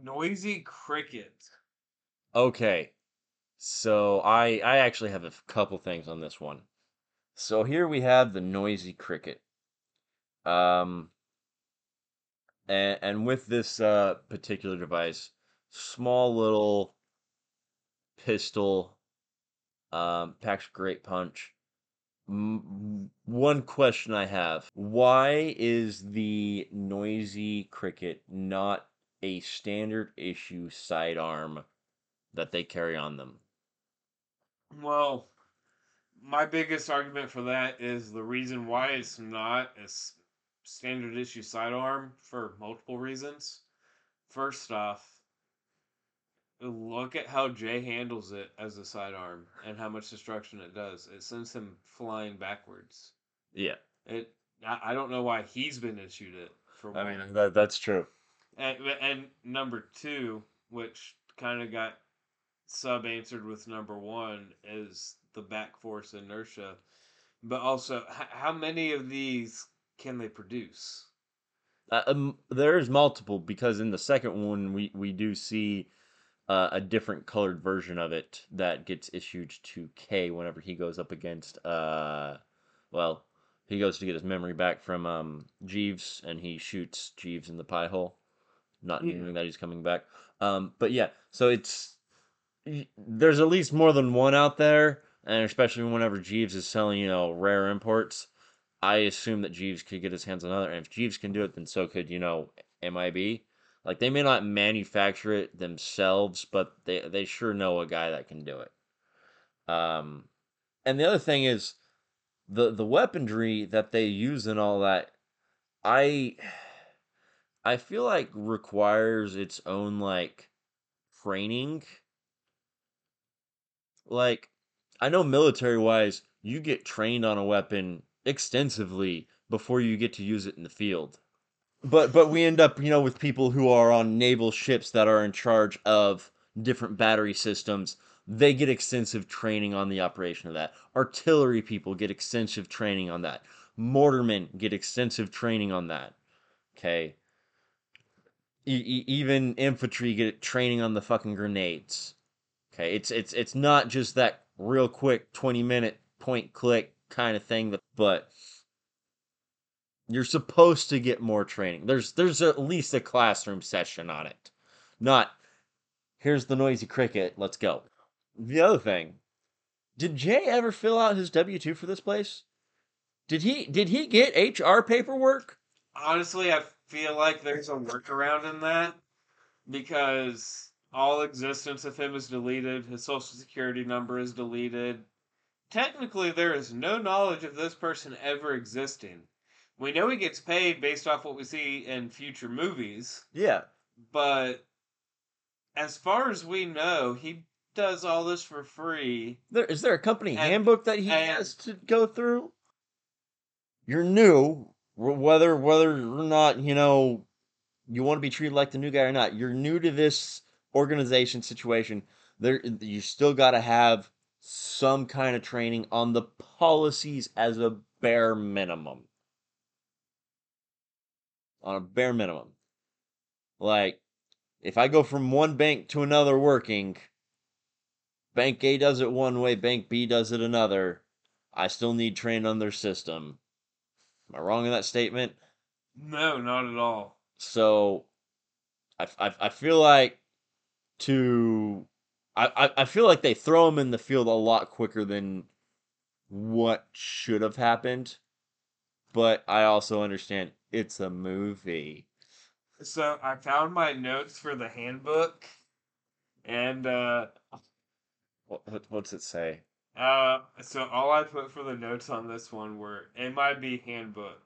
Noisy cricket. Okay. So I I actually have a couple things on this one. So here we have the noisy cricket. Um and, and with this uh, particular device, small little pistol, um, packs great punch. One question I have: Why is the noisy cricket not a standard issue sidearm that they carry on them? Well, my biggest argument for that is the reason why it's not a standard issue sidearm for multiple reasons. First off, look at how Jay handles it as a sidearm and how much destruction it does. It sends him flying backwards. Yeah, It. I don't know why he's been issued it for I mean that that's true. And, and number two, which kind of got sub answered with number one, is the back force inertia. But also, h- how many of these can they produce? Uh, um, there is multiple because in the second one we we do see uh, a different colored version of it that gets issued to K whenever he goes up against uh, well, he goes to get his memory back from um Jeebs and he shoots Jeebs in the pie hole, not Yeah. knowing that he's coming back. Um, but yeah, so it's there's at least more than one out there, and especially whenever Jeebs is selling you know rare imports. I assume that Jeebs could get his hands on another, and if Jeebs can do it, then so could you know MIB. Like they may not manufacture it themselves, but they they sure know a guy that can do it. Um, and the other thing is the the weaponry that they use and all that. I I feel like requires its own like training. Like I know military wise, you get trained on a weapon extensively before you get to use it in the field. But but we end up, you know, with people who are on naval ships that are in charge of different battery systems. They get extensive training on the operation of that. Artillery people get extensive training on that. Mortarmen get extensive training on that. Okay. E- even infantry get training on the fucking grenades. Okay, it's it's it's not just that real quick 20 minute point click kind of thing but you're supposed to get more training. There's there's at least a classroom session on it. Not here's the noisy cricket, let's go. The other thing, did Jay ever fill out his W2 for this place? Did he did he get HR paperwork? Honestly, I feel like there's a workaround in that because all existence of him is deleted, his social security number is deleted. Technically, there is no knowledge of this person ever existing. We know he gets paid based off what we see in future movies, Yeah. but as far as we know, he does all this for free. There is there a company And- handbook that he and- has to go through? You're new, whether whether or not you know you want to be treated like the new guy or not. You're new to this organization situation. There, you still got to have some kind of training on the policies as a bare minimum. On a bare minimum, like if I go from one bank to another working, Bank A does it one way, Bank B does it another. I still need training on their system. Am I wrong in that statement? No, not at all. So, I, I, I feel like to I, I feel like they throw him in the field a lot quicker than what should have happened. But I also understand it's a movie. So I found my notes for the handbook, and uh, What, what what's it say? uh, so all I put for the notes on this one were MIB handbook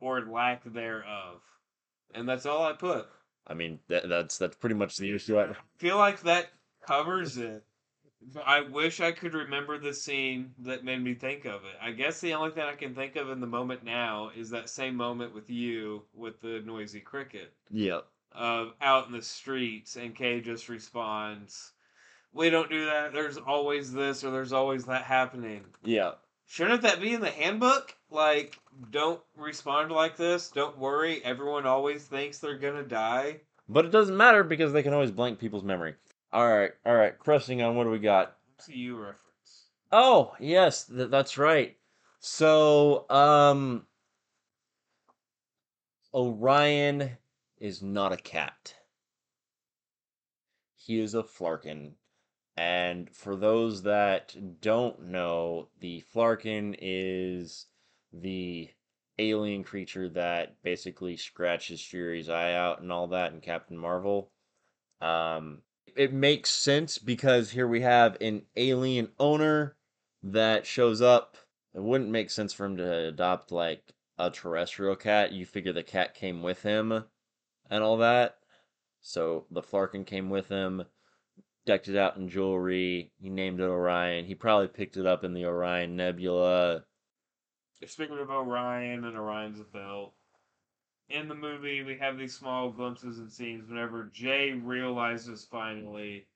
or lack thereof, and that's all I put. I mean that that's that's pretty much the issue. I, feel like that covers it. I wish I could remember the scene that made me think of it. I guess the only thing I can think of in the moment now is that same moment with you with the noisy cricket. yeah. of out in the streets and Kay just responds, We don't do that. There's always this or there's always that happening. Yeah. Shouldn't that be in the handbook? Like, don't respond like this. Don't worry. Everyone always thinks they're gonna die. But it doesn't matter because they can always blank people's memory. All right, all right. Pressing on, what do we got? MCU reference. Oh, yes, th- that's right. So, um, Orion is not a cat. He is a Flerken. And for those that don't know, the Flerken is the alien creature that basically scratches Fury's eye out and all that in Captain Marvel. Um, it makes sense because here we have an alien owner that shows up. It wouldn't make sense for him to adopt like a terrestrial cat. You figure the cat came with him and all that. So the Flerken came with him, decked it out in jewelry. He named it Orion. He probably picked it up in the Orion Nebula. Speaking of Orion and Orion's belt, in the movie we have these small glimpses and scenes whenever Jay realizes finally,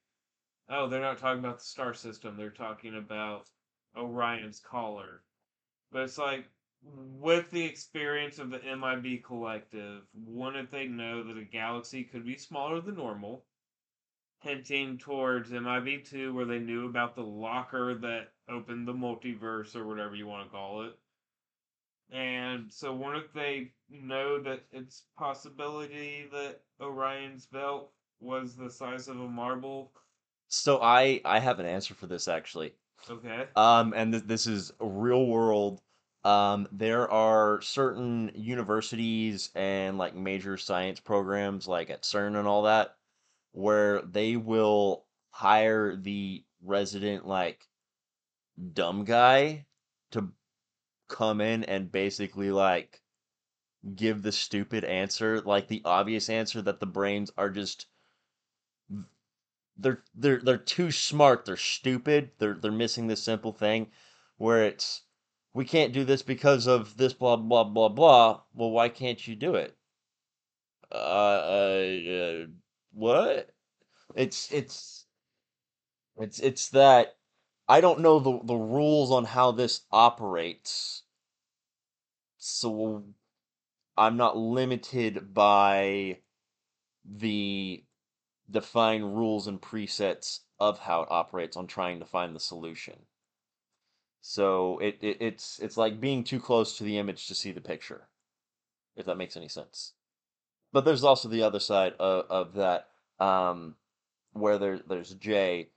oh, they're not talking about the star system. They're talking about Orion's collar. But it's like, with the experience of the MIB collective, wouldn't they know that a galaxy could be smaller than normal? Hinting towards MIB2, where they knew about the locker that opened the multiverse, or whatever you want to call it. And so, wouldn't they know that it's possibility that Orion's belt was the size of a marble? So I I have an answer for this actually. Okay. Um, and th- this is real world. Um, there are certain universities and like major science programs, like at CERN and all that, where they will hire the resident like dumb guy to come in and basically like give the stupid answer, like the obvious answer that the brains are just they're they're they're too smart, they're stupid, they're they're missing this simple thing where it's we can't do this because of this blah blah blah blah. Well, why can't you do it? Uh, uh, uh what? It's it's it's it's that I don't know the the rules on how this operates. So I'm not limited by the defined rules and presets of how it operates on trying to find the solution. So it, it it's it's like being too close to the image to see the picture, if that makes any sense. But there's also the other side of, of that, um, where there there's Jay,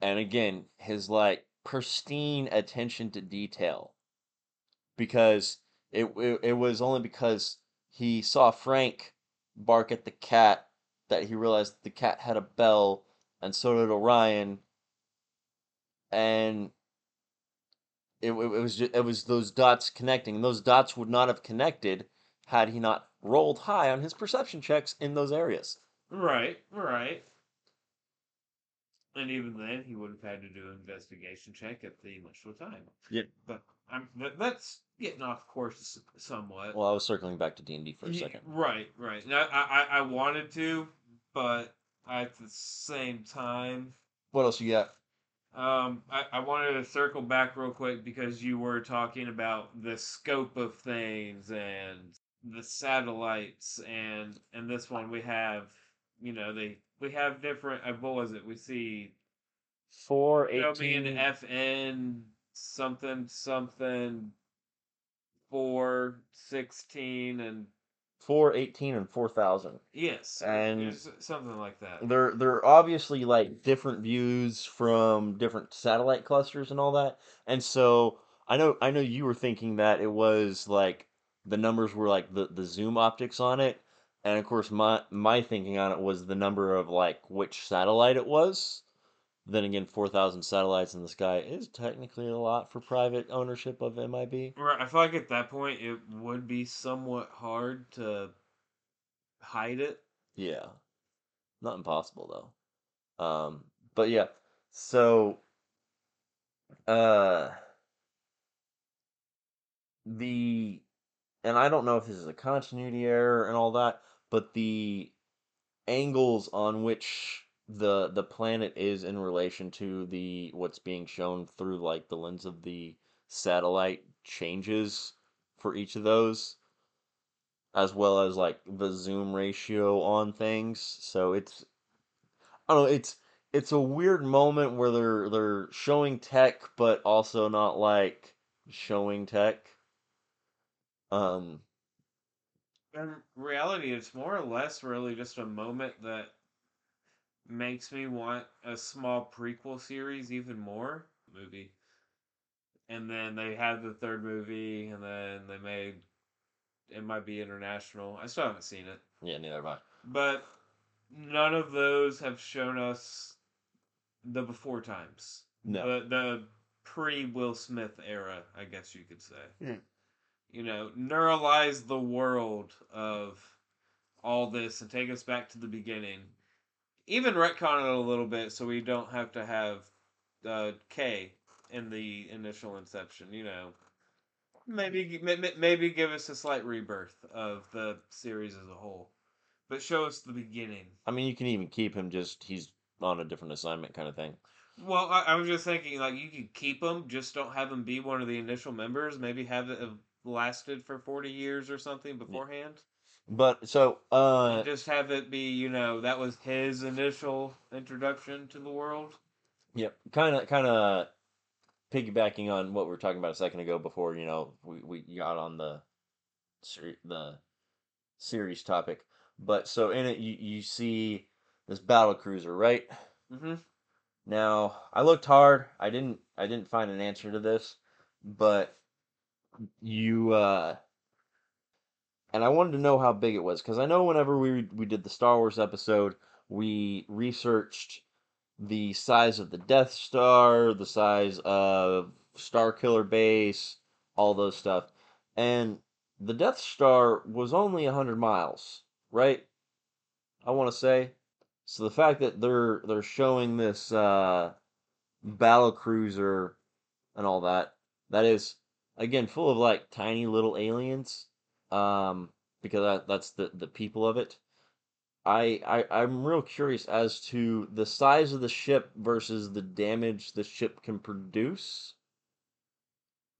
and again his like pristine attention to detail, because it it, it was only because he saw Frank bark at the cat that he realized the cat had a bell, and so did Orion. And it, it, was just, it was those dots connecting, and those dots would not have connected had he not rolled high on his perception checks in those areas. Right, right. And even then, he would have had to do an investigation check at the initial time. Yeah. But I'm that, that's getting off course somewhat. Well, I was circling back to D and D for a second. Right, right. Now, I, I I wanted to, but at the same time, what else you got? Um, I, I wanted to circle back real quick because you were talking about the scope of things and the satellites and and this one we have you know they we have different uh, what was it we see four eighteen FN something something four sixteen and four eighteen and four thousand. Yes, and something like that. They're they're obviously like different views from different satellite clusters and all that. And so I know I know you were thinking that it was like the numbers were like the the zoom optics on it, and of course my my thinking on it was the number of like which satellite it was. Then again, four thousand satellites in the sky is technically a lot for private ownership of MIB. Right, I feel like at that point it would be somewhat hard to hide it. Yeah, not impossible though. Um, but yeah, so uh, the and I don't know if this is a continuity error and all that, but the angles on which the the planet is in relation to the what's being shown through like the lens of the satellite changes for each of those as well as like the zoom ratio on things. So it's i don't know it's it's a weird moment where they're they're showing tech but also not like showing tech um in reality, it's more or less really just a moment that makes me want a small prequel series even more movie. And then they had the third movie, and then they made it MIB International. I still haven't seen it, Yeah, neither have I. but none of those have shown us the before times. No. The the pre Will Smith era, I guess you could say. Hmm. You know, neuralize the world of all this and take us back to the beginning. Even retcon it a little bit so we don't have to have uh, K in the initial inception. You know, maybe ma- ma- maybe give us a slight rebirth of the series as a whole, but show us the beginning. I mean, you can even keep him just he's on a different assignment kind of thing. Well, I, I was just thinking, like, you could keep him, just don't have him be one of the initial members. Maybe have it have lasted for 40 years or something beforehand. But so uh just have it be, you know, that was his initial introduction to the world. Yep, kind of, kind of piggybacking on what we were talking about a second ago. Before you know, we, we got on the the series topic. But so in it, you you see this battle cruiser, right? Mm-hmm. Now I looked hard. I didn't I didn't find an answer to this, but you uh, and I wanted to know how big it was because I know whenever we we did the Star Wars episode, we researched the size of the Death Star, the size of Star Killer Base, all those stuff. And the Death Star was only 100 miles, right? I want to say. So the fact that they're they're showing this uh battle cruiser and all that, that is again full of like tiny little aliens um because that, that's the the people of it. I, I I'm real curious as to the size of the ship versus the damage the ship can produce.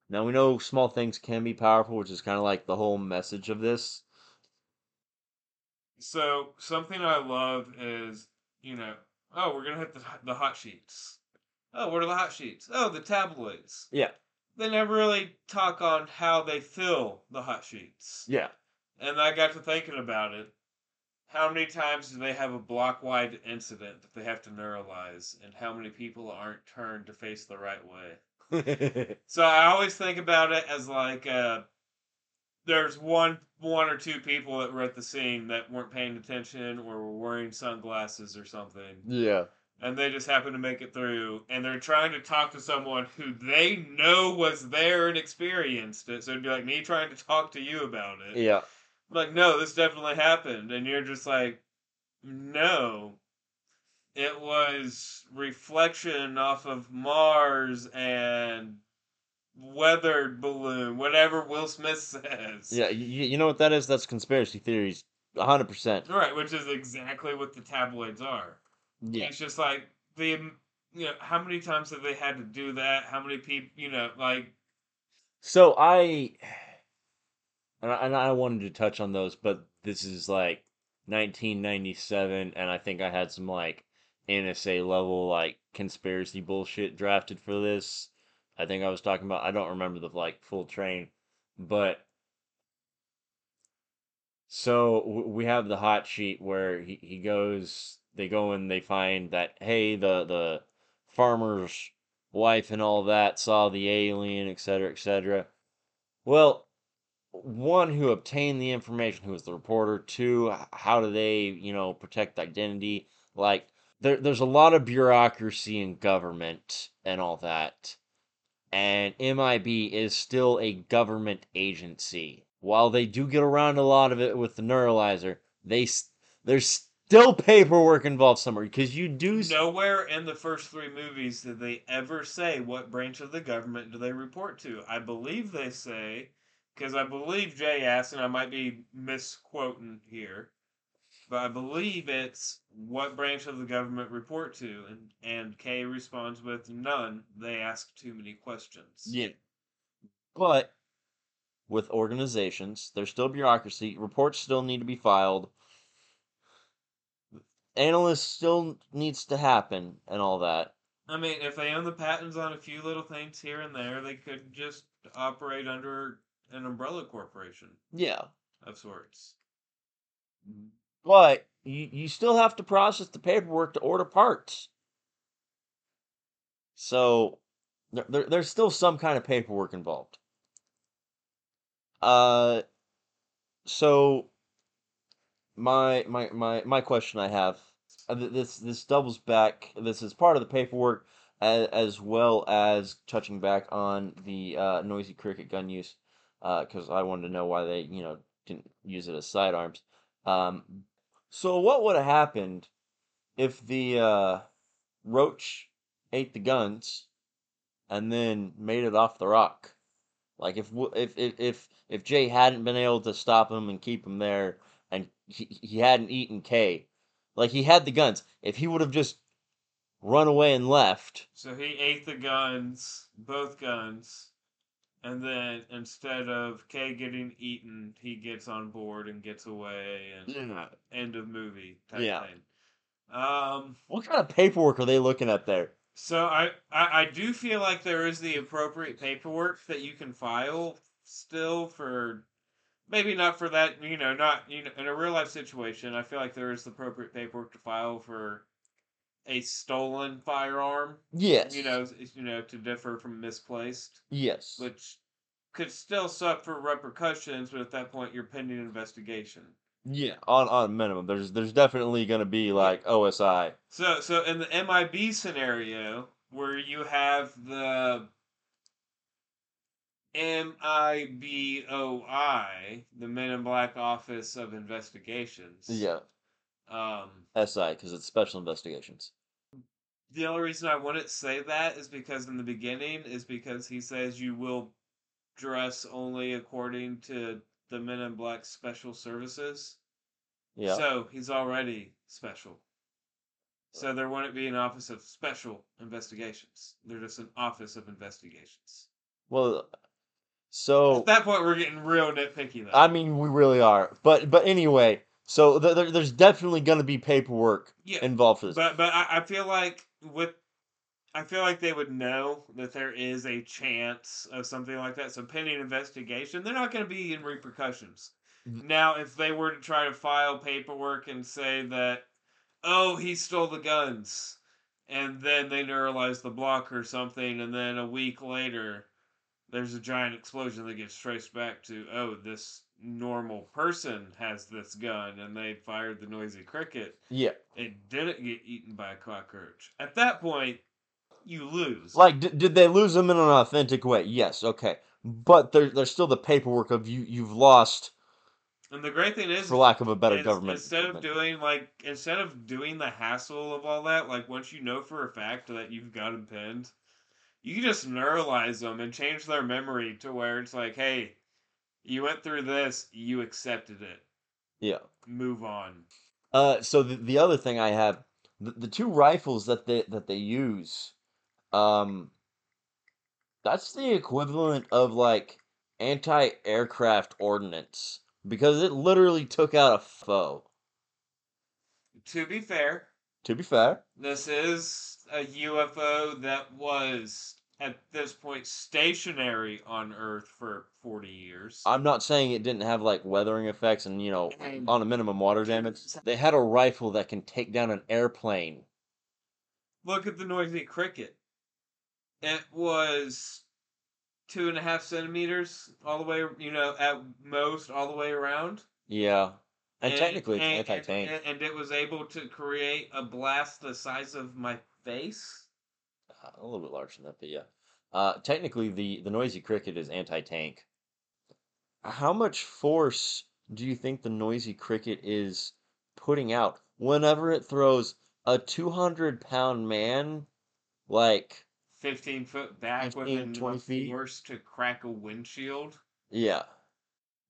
Now we know small things can be powerful, which is kind of like the whole message of this. So something I love is, you know, oh, we're gonna hit the the hot sheets. Oh, what are the hot sheets? Oh, the tabloids. Yeah. They never really talk on how they fill the hot sheets. Yeah. And I got to thinking about it. How many times do they have a block wide incident that they have to neuralize, and how many people aren't turned to face the right way? So I always think about it as like uh, there's one one or two people that were at the scene that weren't paying attention or were wearing sunglasses or something, yeah. And they just happen to make it through, and they're trying to talk to someone who they know was there and experienced it. So it'd be like me trying to talk to you about it. Yeah. I'm like, no, this definitely happened. And you're just like, no. It was reflection off of Mars and weathered balloon, whatever Will Smith says. Yeah. You, you know what that is? That's conspiracy theories. hundred percent. Right, which is exactly what the tabloids are. Yeah. It's just like the you know, how many times have they had to do that? How many people, you know, like So I, and I, and I wanted to touch on those, but this is like 1997, and I think I had some like NSA level like conspiracy bullshit drafted for this. I think I was talking about. I don't remember the like full train, but so we have the hot sheet where he, he goes. They go and they find that hey the the farmer's wife and all that saw the alien, etc., etc. Well, one who obtained the information, who was the reporter. Two, how do they, you know, protect identity? Like there, there's a lot of bureaucracy in government and all that. And MIB is still a government agency. While they do get around a lot of it with the neuralizer, they there's still paperwork involved somewhere because you do nowhere in the first three movies did they ever say what branch of the government do they report to. I believe they say, because I believe Jay asked, and I might be misquoting here, but I believe it's what branch of the government report to, and and Kay responds with none. They ask too many questions. Yeah. But with organizations, there's still bureaucracy. Reports still need to be filed. Analysts still needs to happen and all that. I mean, if they own the patents on a few little things here and there, they could just operate under an umbrella corporation Yeah. of sorts. but you, you still have to process the paperwork to order parts. So there, there, there's still some kind of paperwork involved. Uh, so my my my my question I have uh, this this doubles back. This is part of the paperwork as, as well as touching back on the uh, noisy cricket gun use because I wanted to know why they you know didn't use it as sidearms. Um, so what would have happened if the uh, roach ate the guns and then made it off the rock? Like if if if if, if Jay hadn't been able to stop him and keep him there, he, he hadn't eaten Kay, like he had the guns. If he would have just run away and left, So he ate the guns, both guns, and then instead of Kay getting eaten, he gets on board and gets away, and end of movie type Yeah. thing. Um, what kind of paperwork are they looking at there? so I, I I do feel like there is the appropriate paperwork that you can file still for maybe not for that you know not you know in a real life situation. I feel like there is the appropriate paperwork to file for a stolen firearm. Yes. You know, you know to differ from misplaced, Yes. which could still suck for repercussions, but at that point you're pending investigation. yeah. On on a minimum, there's there's definitely gonna be like OSI. So, so in the MIB scenario where you have the MIBOI, the Men in Black Office of Investigations. Yeah. Um, SI because it's special investigations. the only reason I wouldn't say that is because in the beginning is because he says you will dress only according to the Men in Black Special Services. Yeah. So he's already special. So there wouldn't be an office of special investigations. They're just an office of investigations. well, so At that point, we're getting real nitpicky, though. I mean, we really are. But but anyway, so th- there, there's definitely gonna be paperwork yeah, involved for this. but but I, I feel like with I feel like they would know that there is a chance of something like that. So pending investigation, they're not going to be in repercussions. Mhm. Now, if they were to try to file paperwork and say that, oh, he stole the guns, and then they neuralize the block or something, and then a week later, there's a giant explosion that gets traced back to, oh, this normal person has this gun, and they fired the noisy cricket yeah. it didn't get eaten by a cockroach. At that point, you lose. Like, d- did they lose them in an authentic way? Yes. Okay. But there, there's still the paperwork of you. You've lost, and the great thing is, for lack of a better government. instead of doing like instead of doing the hassle of all that, like once you know for a fact that you've got them pinned, you can just neuralize them and change their memory to where it's like, hey, you went through this, you accepted it, yeah. move on. Uh, so the, the other thing I have, the, the two rifles that they that they use, um, that's the equivalent of like anti-aircraft ordnance because it literally took out a foe. To be fair, To be fair, This is a UFO that was at this point stationary on Earth for 40 years. I'm not saying it didn't have like weathering effects and you know And- on a minimum water damage. They had a rifle that can take down an airplane. Look at the noisy cricket. It was two and a half centimeters all the way, you know, at most all the way around. Yeah, and, technically it's and- anti-tank. And, and it was able to create a blast the size of my face. A little bit larger than that, but yeah. Uh, technically, the the noisy cricket is anti-tank. How much force do you think the noisy cricket is putting out whenever it throws a two hundred pound man? Like, 15 foot back 15, with 20 enough feet? force to crack a windshield. yeah,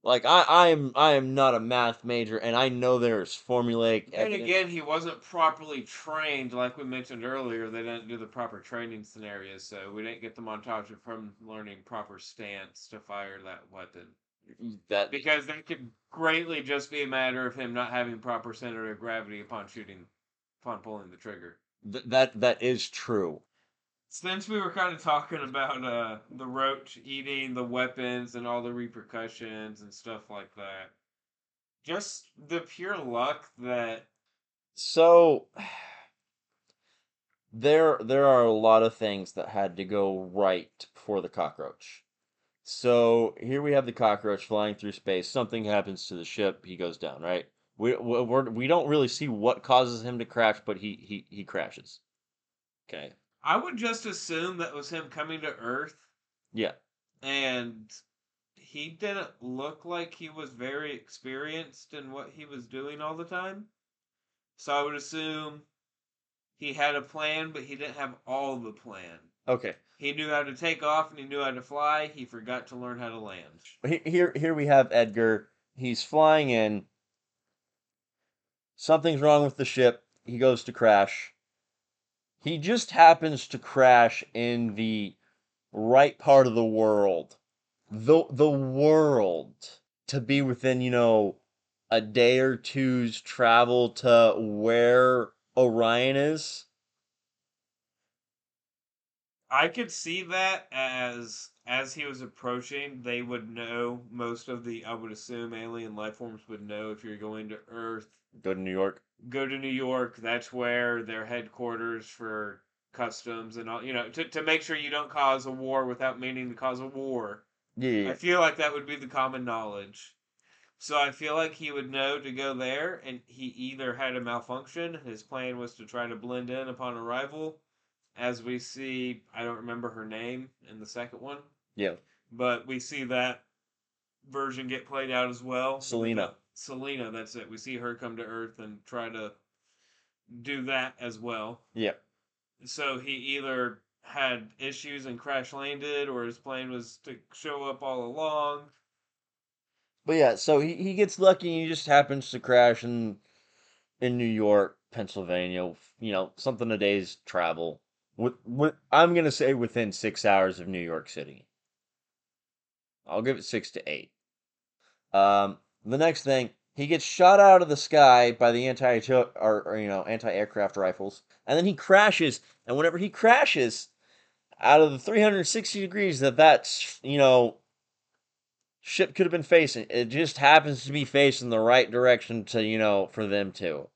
like I I am I am not a math major, and I know there's formulaic. And evidence- again, he wasn't properly trained, like we mentioned earlier. They didn't do the proper training scenarios, so we didn't get the montage of him learning proper stance to fire that weapon. that Because that could greatly just be a matter of him not having proper center of gravity upon shooting, upon pulling the trigger. th- that that is true. Since we were kind of talking about uh, the roach eating the weapons and all the repercussions and stuff like that, Just the pure luck that So there there are a lot of things that had to go right for the cockroach. So here we have the cockroach flying through space. Something happens to the ship. He goes down. Right. We we we're, we don't really see what causes him to crash, but he he he crashes. Okay. I would just assume that was him coming to Earth Yeah. and he didn't look like he was very experienced in what he was doing all the time. So I would assume he had a plan, but he didn't have all the plan. Okay. He knew how to take off and he knew how to fly. He forgot to learn how to land. Here here we have Edgar. He's flying in. Something's wrong with the ship. He goes to crash. He just happens to crash in the right part of the world. The the world to be within, you know, a day or two's travel to where Orion is. I could see that as as he was approaching, they would know most of the I would assume alien life forms would know if you're going to Earth, Go to New York. go to New York, that's where their headquarters for customs and all you know, to, to make sure you don't cause a war without meaning to cause a war. Yeah, yeah, I feel like that would be the common knowledge. So I feel like he would know to go there, and he either had a malfunction, his plan was to try to blend in upon arrival, as we see, I don't remember her name in the second one, Yeah. but we see that version get played out as well. Selena. Selena, that's it. We see her come to Earth and try to do that as well. Yeah. So he either had issues and crash landed, or his plan was to show up all along. But yeah, so he, he gets lucky and he just happens to crash in in New York, Pennsylvania, you know, something a day's travel. With, with I'm gonna say within six hours of New York City. I'll give it six to eight. Um, the next thing, he gets shot out of the sky by the anti or, or you know anti aircraft rifles, and then he crashes. And whenever he crashes, out of the 360 degrees that that's you know ship could have been facing. It just happens to be facing the right direction to, you know, for them to.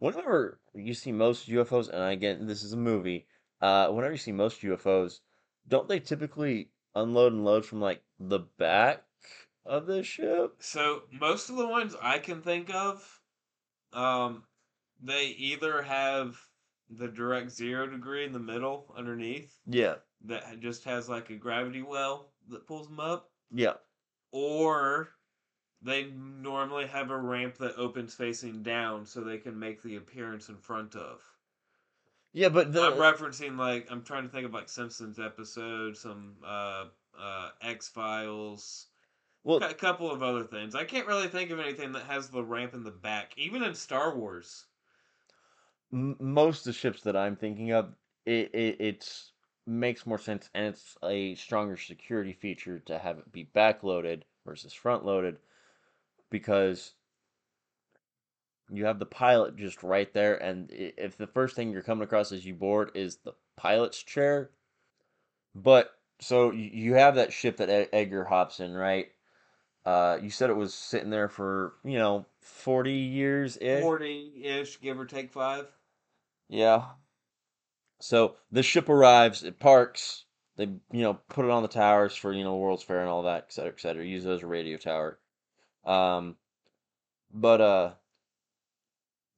Whenever you see most UFOs, and again, this is a movie, uh, whenever you see most UFOs, don't they typically unload and load from like the back of the ship? So most of the ones I can think of, um, they either have the direct zero degree in the middle underneath Yeah. that just has like a gravity well that pulls them up, Yeah. or they normally have a ramp that opens facing down so they can make the appearance in front of. Yeah, but the I'm referencing like I'm trying to think of like Simpsons episodes, some uh uh X Files, well, a couple of other things. I can't really think of anything that has the ramp in the back, even in Star Wars. m- most of the ships that I'm thinking of, it, it it's makes more sense and it's a stronger security feature to have it be backloaded versus front loaded because you have the pilot just right there and if the first thing you're coming across as you board is the pilot's chair but so you you have that ship that Edgar hops in right uh you said it was sitting there for you know 40 years ish Forty ish, give or take five. yeah. So the ship arrives, it parks, they you know put it on the towers for you know World's Fair and all that, et cetera, et cetera. Use it as a radio tower. Um, but uh,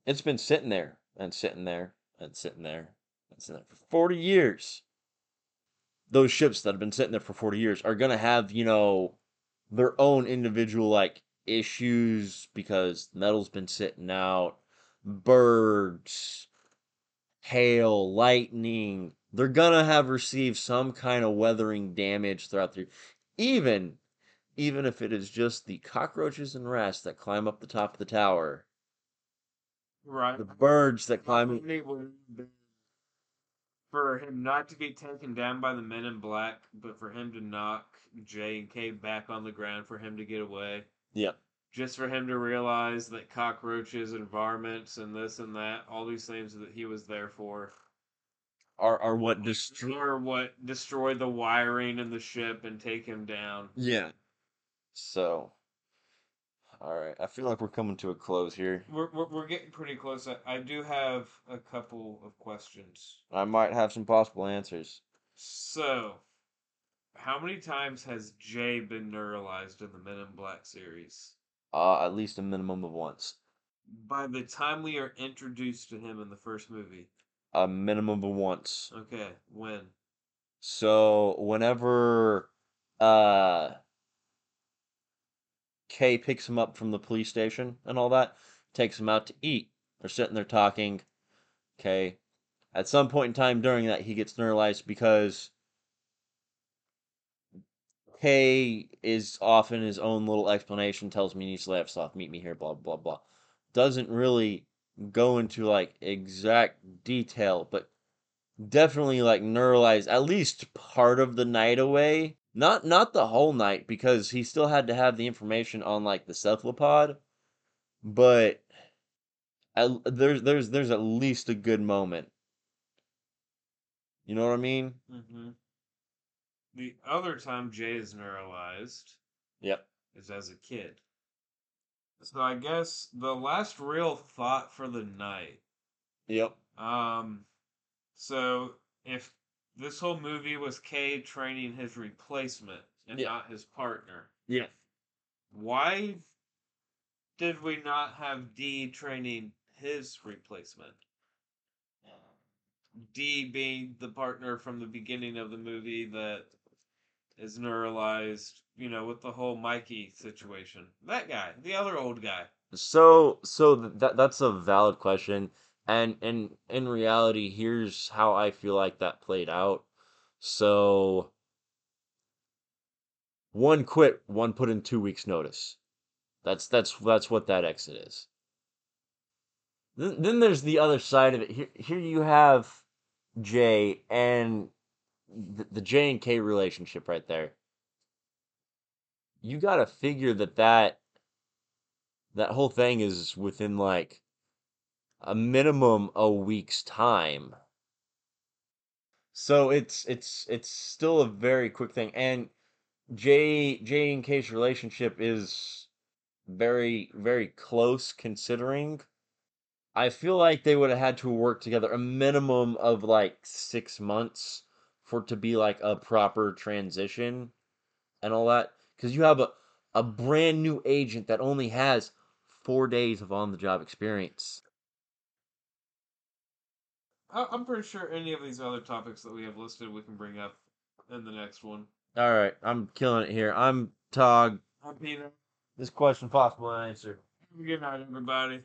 it's been sitting there and sitting there and sitting there and sitting there for forty years. Those ships that have been sitting there for forty years are gonna have you know their own individual like issues because metal's been sitting out, birds hail, lightning, they're gonna have received some kind of weathering damage throughout the even even if it is just the cockroaches and rats that climb up the top of the tower, Right. the birds that climb It would for him not to get taken down by the men in black, but for him to knock Jay and Kay back on the ground for him to get away. Yeah. Just for him to realize that cockroaches and varmints and this and that, all these things that he was there for, are are what destroy what destroyed the wiring in the ship and take him down. Yeah. So All right, I feel like we're coming to a close here. We're, we're, we're getting pretty close. I, I do have a couple of questions. I might have some possible answers. So, how many times has Jay been neuralized in the Men in Black series? Uh, at least a minimum of once. By the time we are introduced to him in the first movie. A minimum of once. Okay, when? So whenever uh Kay picks him up from the police station and all that, takes him out to eat. They're sitting there talking. Okay. At some point in time during that, he gets neuralized because Kay is off in his own little explanation, tells me he needs to laugh off, meet me here, blah, blah, blah. Doesn't really go into like exact detail, but definitely like neuralized at least part of the night away. Not not the whole night because he still had to have the information on like the cephalopod, but at, there's there's there's at least a good moment. You know what I mean? Mm-hmm. The other time Jay is neuralized Yep. is as a kid. So I guess the last real thought for the night. Yep. Um, so if this whole movie was Kay training his replacement and Yeah. not his partner, Yeah. why did we not have Dee training his replacement? Dee being the partner from the beginning of the movie that is neuralized, you know, with the whole Mikey situation. That guy, the other old guy. So so th- that that's a valid question, and and in reality, here's how I feel like that played out. So one quit, one put in two weeks' notice. That's that's that's what that exit is. Then then there's the other side of it. Here here you have Jay and the, the Jay and Kay relationship right there. You got to figure that that that whole thing is within like a minimum a week's time. So it's it's it's still a very quick thing and Jay Jay and Kay's relationship is very very close considering I feel like they would have had to work together a minimum of like 6 months for it to be like a proper transition and all that cuz you have a a brand new agent that only has 4 days of on the job experience. I- I'm pretty sure any of these other topics that we have listed we can bring up in the next one. All right, I'm killing it here. I'm Tog. I'm Peter. This question possible answer. Good night, everybody.